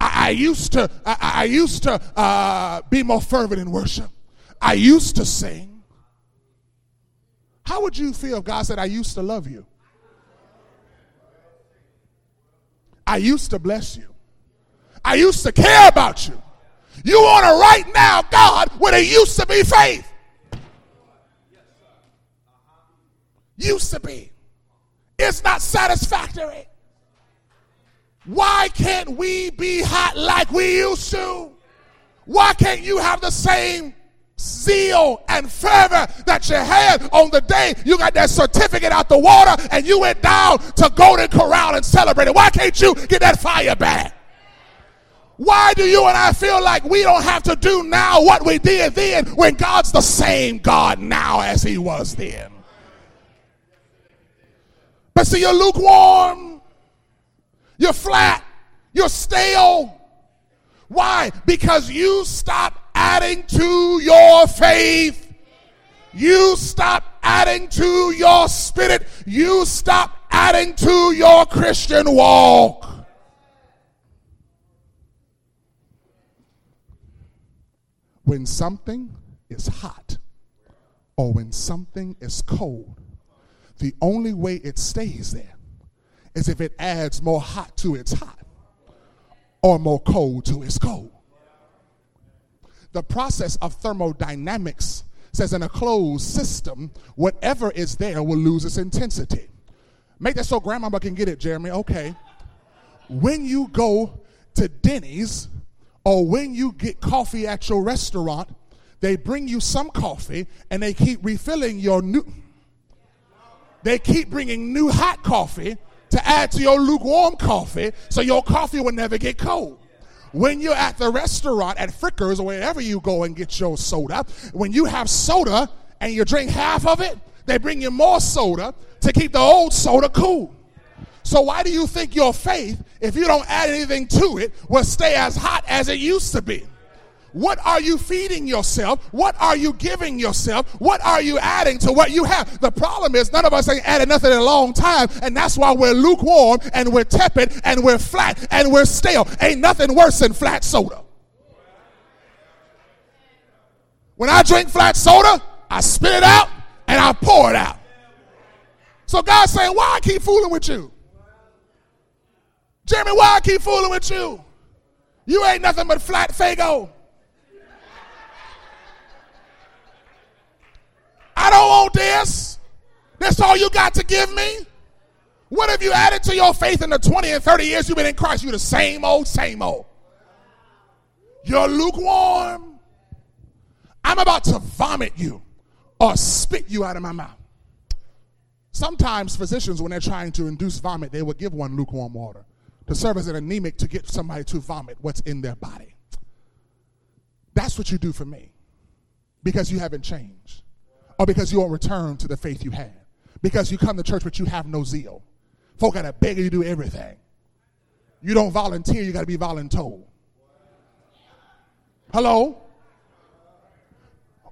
I, I used to, I, I used to uh, be more fervent in worship. I used to sing. How would you feel if God said, I used to love you? I used to bless you. I used to care about you. You want to right now, God, when it used to be faith. Used to be. It's not satisfactory. Why can't we be hot like we used to? Why can't you have the same zeal and fervor that you had on the day you got that certificate out the water and you went down to Golden Corral and celebrated. Why can't you get that fire back? Why do you and I feel like we don't have to do now what we did then when God's the same God now as he was then? But see, you're lukewarm, you're flat, you're stale. Why? Because you stop adding to your faith. You stop adding to your spirit. You stop adding to your Christian walk. When something is hot or when something is cold, the only way it stays there is if it adds more hot to its hot or more cold to its cold. The process of thermodynamics says in a closed system, whatever is there will lose its intensity. Make that so grandmama can get it, Jeremy. Okay. When you go to Denny's or when you get coffee at your restaurant, they bring you some coffee and they keep refilling your new they keep bringing new hot coffee to add to your lukewarm coffee so your coffee will never get cold. When you're at the restaurant at Frickers or wherever you go and get your soda, when you have soda and you drink half of it, they bring you more soda to keep the old soda cool. So why do you think your faith, if you don't add anything to it, will stay as hot as it used to be? What are you feeding yourself? What are you giving yourself? What are you adding to what you have? The problem is none of us ain't added nothing in a long time, and that's why we're lukewarm and we're tepid and we're flat and we're stale. Ain't nothing worse than flat soda. When I drink flat soda, I spit it out and I pour it out. So God's saying, why I keep fooling with you? Jeremy, why I keep fooling with you? You ain't nothing but flat Faygo. I don't want this. That's all you got to give me. What have you added to your faith in the 20 and 30 years you've been in Christ? You're the same old, same old. You're lukewarm. I'm about to vomit you or spit you out of my mouth. Sometimes physicians, when they're trying to induce vomit, they will give one lukewarm water to serve as an emetic to get somebody to vomit what's in their body. That's what you do for me because you haven't changed or because you won't return to the faith you had. Because you come to church but you have no zeal. Folk gotta beg you to do everything. You don't volunteer, you gotta be voluntold. Hello?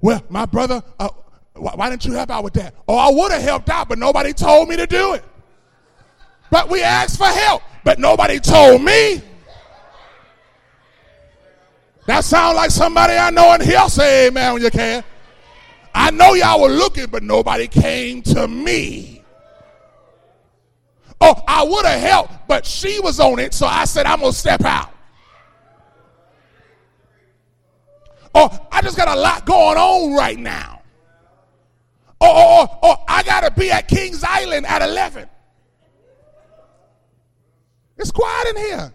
Well, my brother, uh, why didn't you help out with that? Oh, I would have helped out, but nobody told me to do it. But we asked for help, but nobody told me. That sounds like somebody I know in here. Say amen when you can. I know y'all were looking, but nobody came to me. Oh, I would have helped, but she was on it, so I said, I'm going to step out. Oh, I just got a lot going on right now. Oh, oh, oh, oh I got to be at Kings Island at 11. It's quiet in here.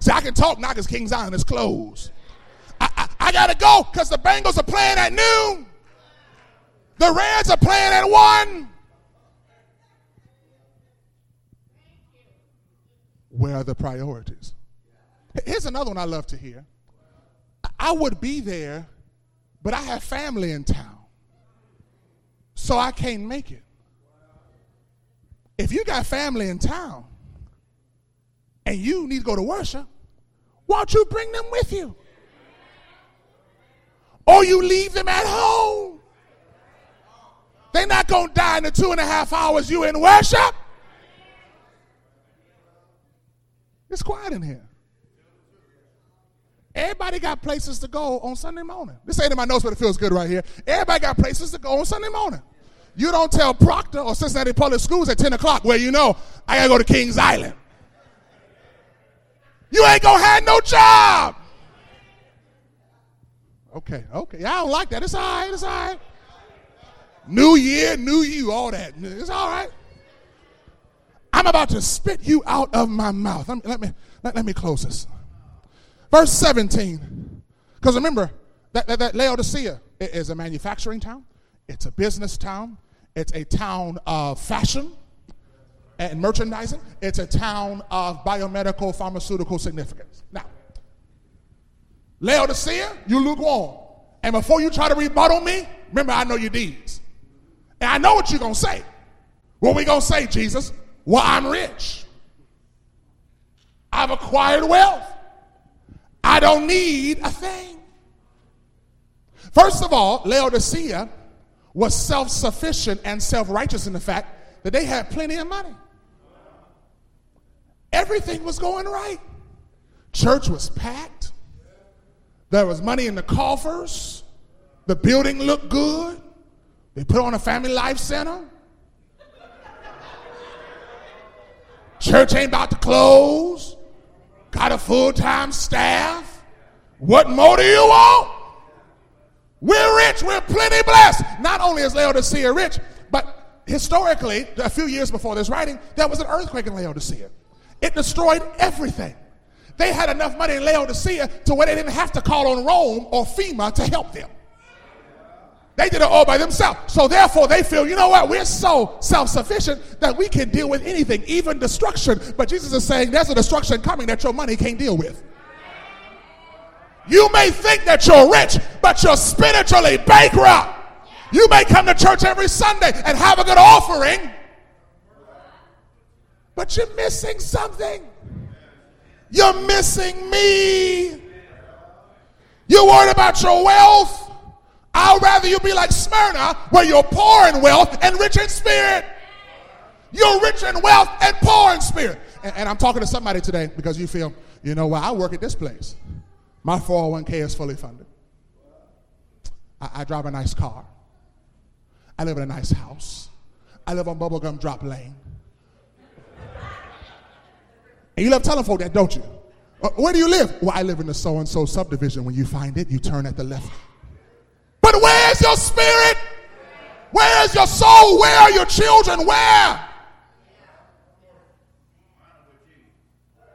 See, I can talk now because Kings Island is closed. I, I, I got to go because the Bengals are playing at noon. The Reds are playing at one. Where are the priorities? Here's another one I love to hear. I would be there, but I have family in town. So I can't make it. If you got family in town and you need to go to worship, why don't you bring them with you? Or you leave them at home. They're not going to die in the two and a half hours you in worship. It's quiet in here. Everybody got places to go on Sunday morning. This ain't in my notes, but it feels good right here. Everybody got places to go on Sunday morning. You don't tell Proctor or Cincinnati Public Schools at 10 o'clock where you know I gotta go to Kings Island. You ain't gonna have no job. Okay, okay. I don't like that. It's all right, it's all right. New year, new you, all that. It's all right. I'm about to spit you out of my mouth. Let me, let me, let, me close this. Verse 17. Because remember, that, that, that Laodicea is a manufacturing town, it's a business town, it's a town of fashion and merchandising, it's a town of biomedical pharmaceutical significance. Now, Laodicea, you lukewarm. And before you try to rebuttal me, remember I know your deeds. And I know what you're going to say. What we going to say, Jesus? Well, I'm rich. I've acquired wealth. I don't need a thing. First of all, Laodicea was self sufficient and self righteous in the fact that they had plenty of money. Everything was going right. Church was packed. There was money in the coffers. The building looked good. They put on a family life center. Church ain't about to close. Got a full time staff. What more do you want? We're rich. We're plenty blessed. Not only is Laodicea rich, but historically, a few years before this writing, there was an earthquake in Laodicea. It destroyed everything. They had enough money in Laodicea to where they didn't have to call on Rome or FEMA to help them. They did it all by themselves. So therefore, they feel, you know what? We're so self-sufficient that we can deal with anything, even destruction. But Jesus is saying there's a destruction coming that your money can't deal with. You may think that you're rich, but you're spiritually bankrupt. You may come to church every Sunday and have a good offering, but you're missing something. You're missing me. You're worried about your wealth. I'd rather you be like Smyrna, where you're poor in wealth and rich in spirit. You're rich in wealth and poor in spirit. And, and I'm talking to somebody today because you feel, you know, well, I work at this place. My 401k is fully funded. I, I drive a nice car. I live in a nice house. I live on bubblegum drop lane. And you love telling folk that, don't you? Uh, where do you live? Well, I live in the so and so subdivision. When you find it, you turn at the left. But where's your spirit? Where's your soul? Where are your children? Where?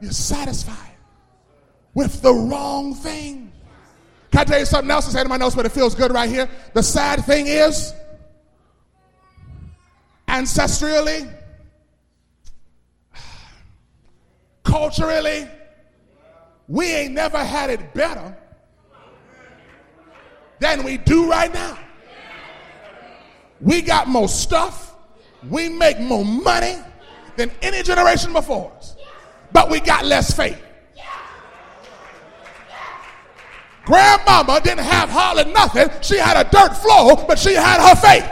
You're satisfied with the wrong thing. Can I tell you something else? I said in my notes, but it feels good right here. The sad thing is, ancestrally, culturally, we ain't never had it better than we do right now. We got more stuff, we make more money than any generation before us, but we got less faith. Grandmama didn't have hardly nothing. She had a dirt floor, but she had her faith.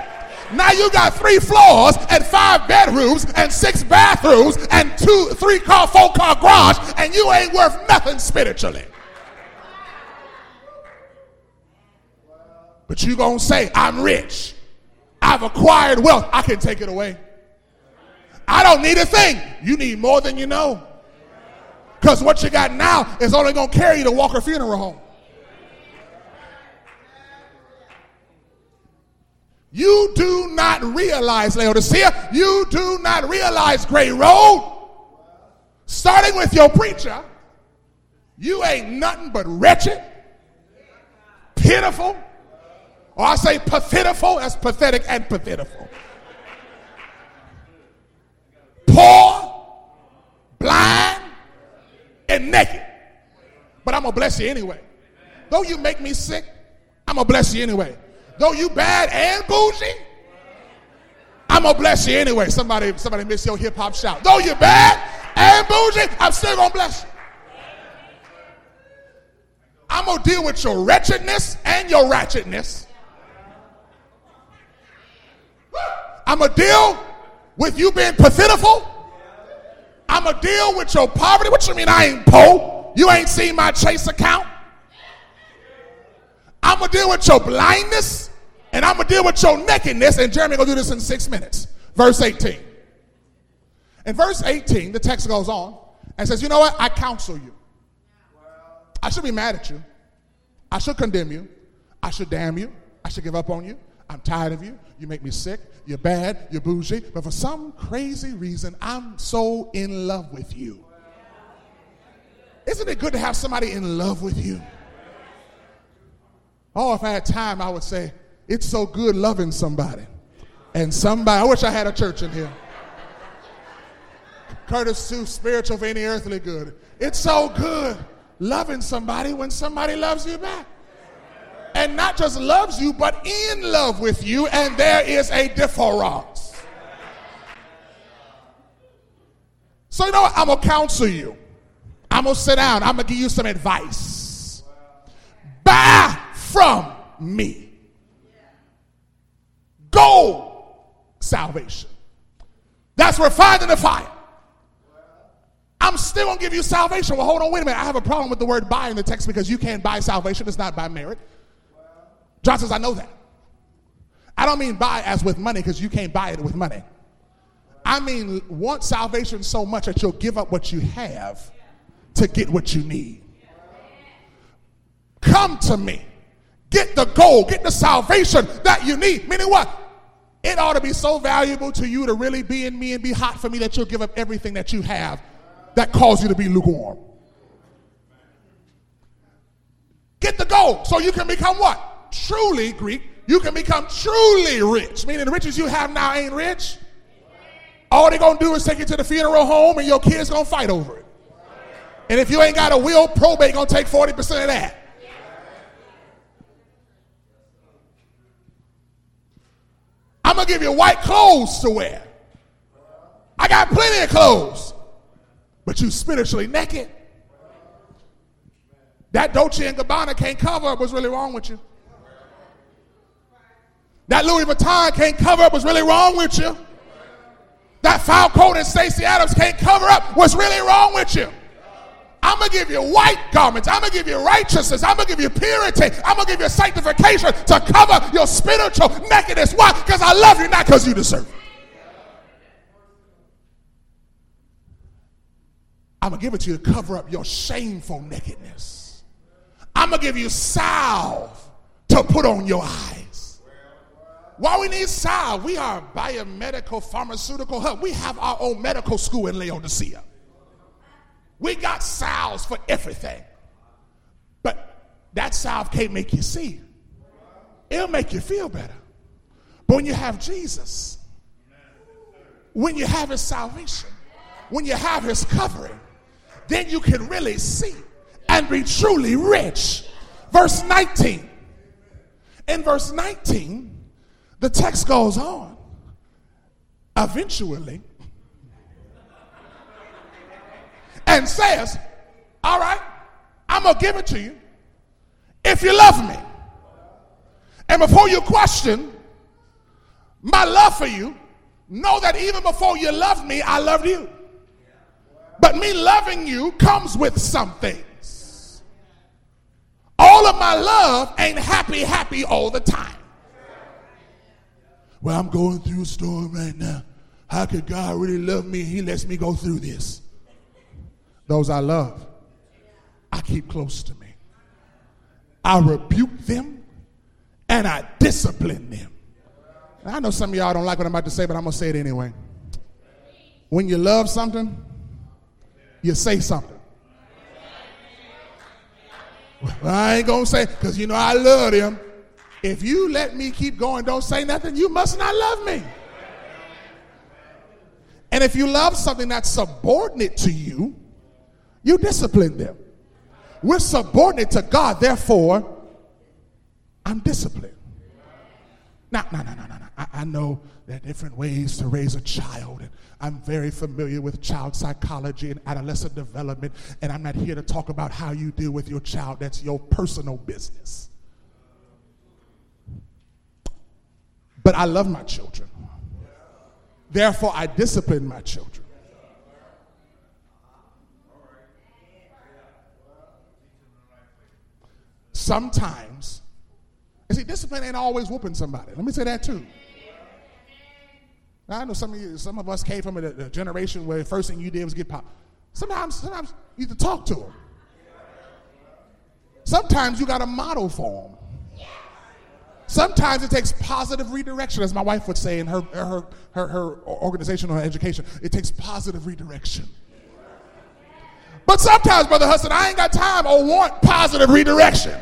Now you got three floors and five bedrooms and six bathrooms and two, three car, four car garage, and you ain't worth nothing spiritually. But you're gonna say, I'm rich. I've acquired wealth. I can take it away. I don't need a thing. You need more than you know. Because what you got now is only gonna carry you to Walker Funeral Home. You do not realize, Laodicea, you do not realize, Gray Road, starting with your preacher, you ain't nothing but wretched, pitiful, or I say pathetiful, that's pathetic and pathetiful. Poor, blind, and naked. But I'm going to bless you anyway. Though you make me sick, I'm going to bless you anyway. Though you bad and bougie, I'm gonna bless you anyway. Somebody, somebody miss your hip hop shout. Though you bad and bougie, I'm still gonna bless you. I'm gonna deal with your wretchedness and your ratchetness. I'm gonna deal with you being pathetiful. I'm gonna deal with your poverty. What you mean I ain't poor? You ain't seen my chase account. I'm gonna deal with your blindness and I'm gonna deal with your nakedness. And Jeremy gonna do this in six minutes. Verse 18. In verse 18, the text goes on and says, You know what? I counsel you. I should be mad at you. I should condemn you. I should damn you. I should give up on you. I'm tired of you. You make me sick. You're bad. You're bougie. But for some crazy reason, I'm so in love with you. Isn't it good to have somebody in love with you? Oh, if I had time, I would say, it's so good loving somebody. And somebody, I wish I had a church in here. Curtis too spiritual for any earthly good. It's so good loving somebody when somebody loves you back. And not just loves you, but in love with you, and there is a difference. So, you know what? I'm going to counsel you. I'm going to sit down. I'm going to give you some advice. Buy from me. Go salvation. That's refined in the fire. I'm still going to give you salvation. Well, hold on, wait a minute. I have a problem with the word buy in the text because you can't buy salvation. It's not by merit. John says, I know that. I don't mean buy as with money because you can't buy it with money. I mean, want salvation so much that you'll give up what you have to get what you need. Come to me. Get the goal, get the salvation that you need. Meaning what? It ought to be so valuable to you to really be in me and be hot for me that you'll give up everything that you have that cause you to be lukewarm. Get the goal so you can become what? Truly Greek. You can become truly rich. Meaning the riches you have now ain't rich. All they're gonna do is take you to the funeral home and your kids gonna fight over it. And if you ain't got a will, probate gonna take 40% of that. I'm gonna give you white clothes to wear. I got plenty of clothes but you spiritually naked. That Dolce and Gabbana can't cover up what's really wrong with you. That Louis Vuitton can't cover up what's really wrong with you. That foul coat and Stacy Adams can't cover up what's really wrong with you. I'm gonna give you white garments. I'm gonna give you righteousness. I'm gonna give you purity. I'm gonna give you sanctification to cover your spiritual nakedness. Why? Because I love you, not because you deserve it. I'm going to give it to you to cover up your shameful nakedness. I'm going to give you salve to put on your eyes. Why we need salve? We are biomedical pharmaceutical hub. We have our own medical school in Laodicea. We got salves for everything. But that salve can't make you see. It'll make you feel better. But when you have Jesus, when you have his salvation, when you have his covering, then you can really see and be truly rich. Verse 19. In verse 19, the text goes on. Eventually, and says, All right, I'm going to give it to you if you love me. And before you question my love for you, know that even before you loved me, I loved you. But me loving you comes with some things. All of my love ain't happy, happy all the time. Well, I'm going through a storm right now. How could God really love me? He lets me go through this. Those I love, I keep close to me. I rebuke them and I discipline them. I know some of y'all don't like what I'm about to say, but I'm going to say it anyway. When you love something, you say something. Well, I ain't gonna say because you know I love him. If you let me keep going, don't say nothing, you must not love me. And if you love something that's subordinate to you, you discipline them. We're subordinate to God, therefore, I'm disciplined. Now, No, no, no, no, no. I, I know there are different ways to raise a child, and I'm very familiar with child psychology and adolescent development, and I'm not here to talk about how you deal with your child. That's your personal business. But I love my children. Therefore, I discipline my children. Sometimes, you see, discipline ain't always whooping somebody. Let me say that too. Now, I know some of you, some of us came from a, a generation where the first thing you did was get popped. Sometimes, sometimes you have to talk to them. Sometimes you got a model for them. Sometimes it takes positive redirection, as my wife would say in her, her, her, her organization or education. It takes positive redirection. But sometimes, Brother Hudson, I ain't got time or want positive redirection.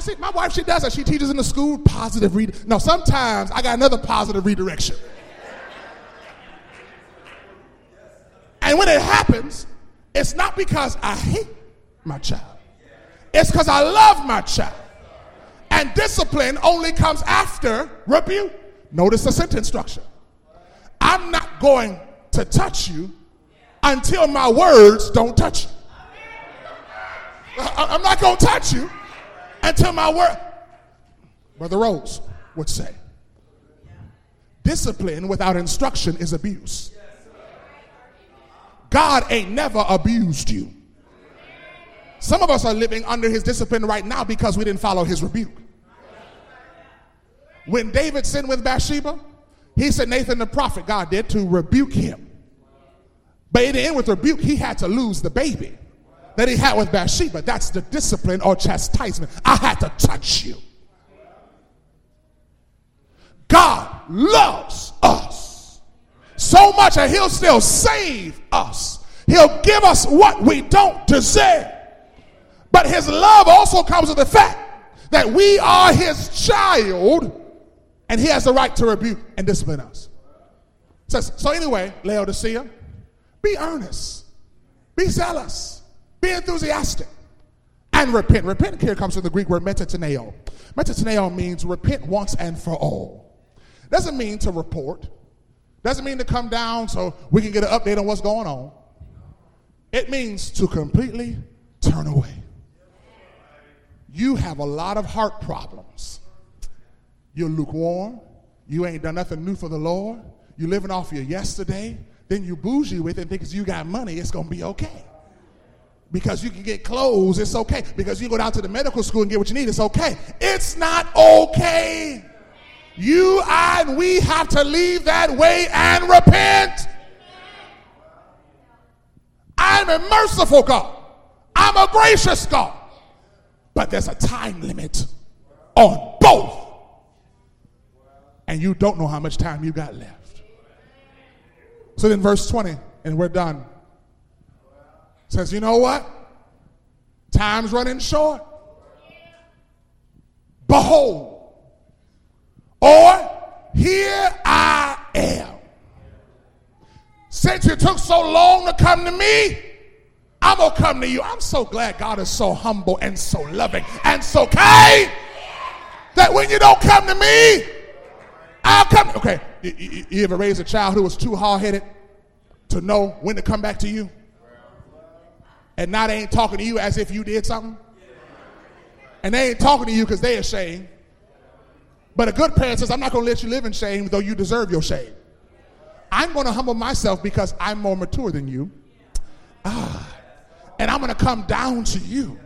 See, my wife, she does that. She teaches in the school positive read. No, sometimes I got another positive redirection. And when it happens, it's not because I hate my child. It's because I love my child. And discipline only comes after rebuke. Notice the sentence structure. I'm not going to touch you until my words don't touch you. I'm not going to touch you until my word. Brother Rose would say, discipline without instruction is abuse. God ain't never abused you. Some of us are living under his discipline right now because we didn't follow his rebuke. When David sinned with Bathsheba, he said Nathan the prophet, God did, to rebuke him. But in the end, with rebuke, he had to lose the baby that he had with Bathsheba. That's the discipline or chastisement. I had to touch you. God loves us so much that he'll still save us. He'll give us what we don't deserve. But his love also comes with the fact that we are his child and he has the right to rebuke and discipline us. Says, so anyway, Laodicea, be earnest, be zealous, be enthusiastic, and repent. Repent here comes from the Greek word metataneo. Metataneo means repent once and for all. Doesn't mean to report. Doesn't mean to come down so we can get an update on what's going on. It means to completely turn away. You have a lot of heart problems. You're lukewarm. You ain't done nothing new for the Lord. You're living off your yesterday. Then you bougie with it because you got money, it's going to be okay. Because you can get clothes, it's okay. Because you go down to the medical school and get what you need, it's okay. It's not okay. You and we have to leave that way and repent. I'm a merciful God. I'm a gracious God. But there's a time limit on both. And you don't know how much time you got left. So then, verse 20, and we're done. Says, you know what? Time's running short. Behold, or here I am. Since you took so long to come to me, I'm going to come to you. I'm so glad God is so humble and so loving and so kind that when you don't come to me, I'll come. Okay, you, you ever raised a child who was too hard headed to know when to come back to you? And now they ain't talking to you as if you did something? And they ain't talking to you because they're ashamed. But a good parent says, I'm not going to let you live in shame, though you deserve your shame. I'm going to humble myself because I'm more mature than you. Ah, and I'm going to come down to you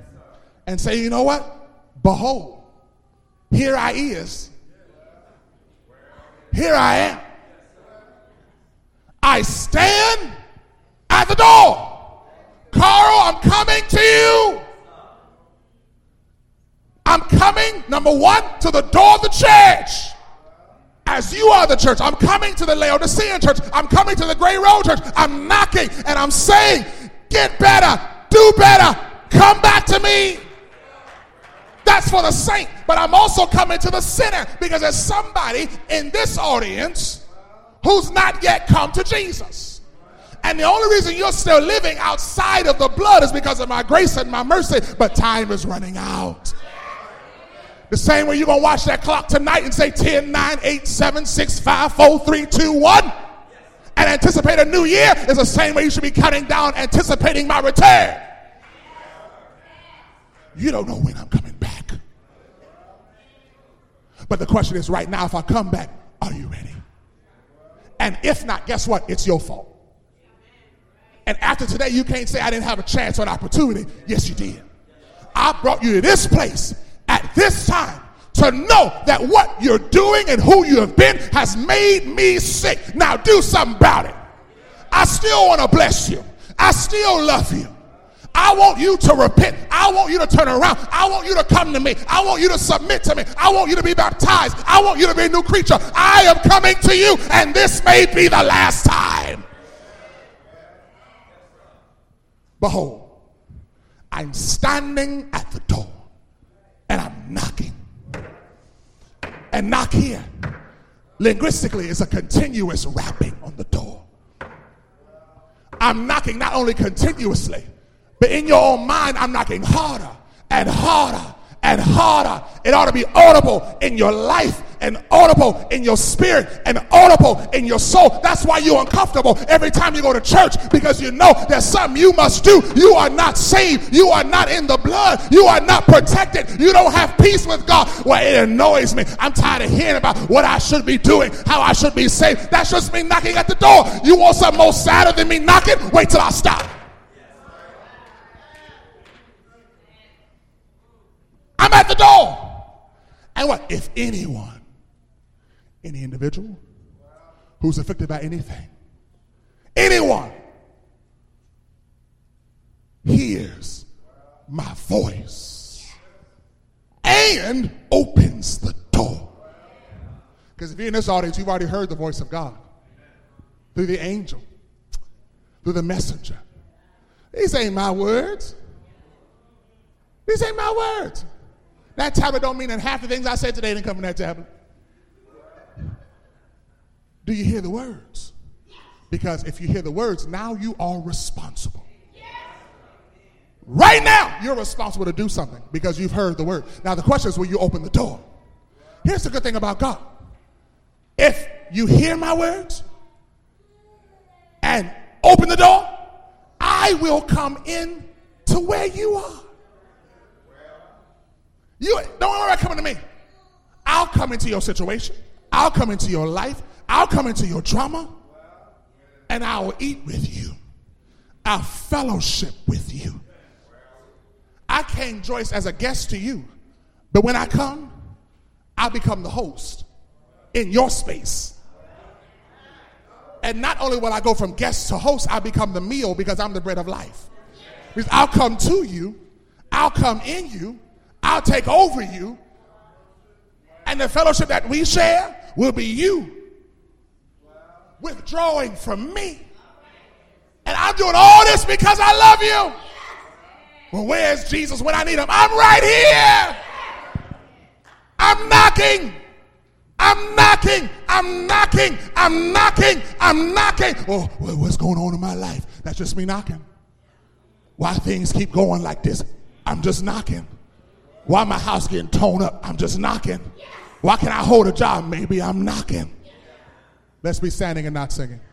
and say, you know what? Behold, here I is. Here I am. I stand at the door. Carl, I'm coming to you. I'm coming, number one, to the door of the church. As you are the church, I'm coming to the Laodicean church. I'm coming to the Gray Road church. I'm knocking and I'm saying, get better, do better, come back to me. That's for the saint. But I'm also coming to the sinner because there's somebody in this audience who's not yet come to Jesus. And the only reason you're still living outside of the blood is because of my grace and my mercy, but time is running out. The same way you're going to watch that clock tonight and say 10, 9, 8, 7, 6, 5, 4, 3, 2, 1 and anticipate a new year is the same way you should be counting down anticipating my return. You don't know when I'm coming back. But the question is right now, if I come back, are you ready? And if not, guess what? It's your fault. And after today, you can't say I didn't have a chance or an opportunity. Yes, you did. I brought you to this place at this time to know that what you're doing and who you have been has made me sick. Now do something about it. I still want to bless you. I still love you. I want you to repent. I want you to turn around. I want you to come to me. I want you to submit to me. I want you to be baptized. I want you to be a new creature. I am coming to you, and this may be the last time. Behold, I'm standing at the door and I'm knocking. And knock here, linguistically, is a continuous rapping on the door. I'm knocking not only continuously, But in your own mind, I'm knocking harder and harder and harder. It ought to be audible in your life and audible in your spirit and audible in your soul. That's why you're uncomfortable every time you go to church because you know there's something you must do. You are not saved. You are not in the blood. You are not protected. You don't have peace with God. Well, it annoys me. I'm tired of hearing about what I should be doing, how I should be saved. That's just me knocking at the door. You want something more sadder than me knocking? Wait till I stop. I'm at the door. And what? If anyone, any individual who's affected by anything, anyone hears my voice and opens the door. Because if you're in this audience, you've already heard the voice of God through the angel, through the messenger. These ain't my words. These ain't my words. That tablet don't mean that half the things I said today didn't come from that tablet. Do you hear the words? Because if you hear the words, now you are responsible. Right now, you're responsible to do something because you've heard the word. Now, the question is will you open the door? Here's the good thing about God if you hear my words and open the door, I will come in to where you are. You don't about coming to me. I'll come into your situation. I'll come into your life. I'll come into your drama. And I will eat with you. I'll fellowship with you. I came, Joyce, as a guest to you. But when I come, I become the host in your space. And not only will I go from guest to host, I become the meal because I'm the bread of life. Because I'll come to you, I'll come in you, I'll take over you. And the fellowship that we share will be you withdrawing from me. And I'm doing all this because I love you. Well, where's Jesus when I need him? I'm right here. I'm knocking. I'm knocking. I'm knocking. I'm knocking. I'm knocking. Oh, what's going on in my life? That's just me knocking. Why things keep going like this? I'm just knocking. Why my house getting torn up? I'm just knocking. Why can I hold a job? Maybe I'm knocking. Let's be standing and not singing.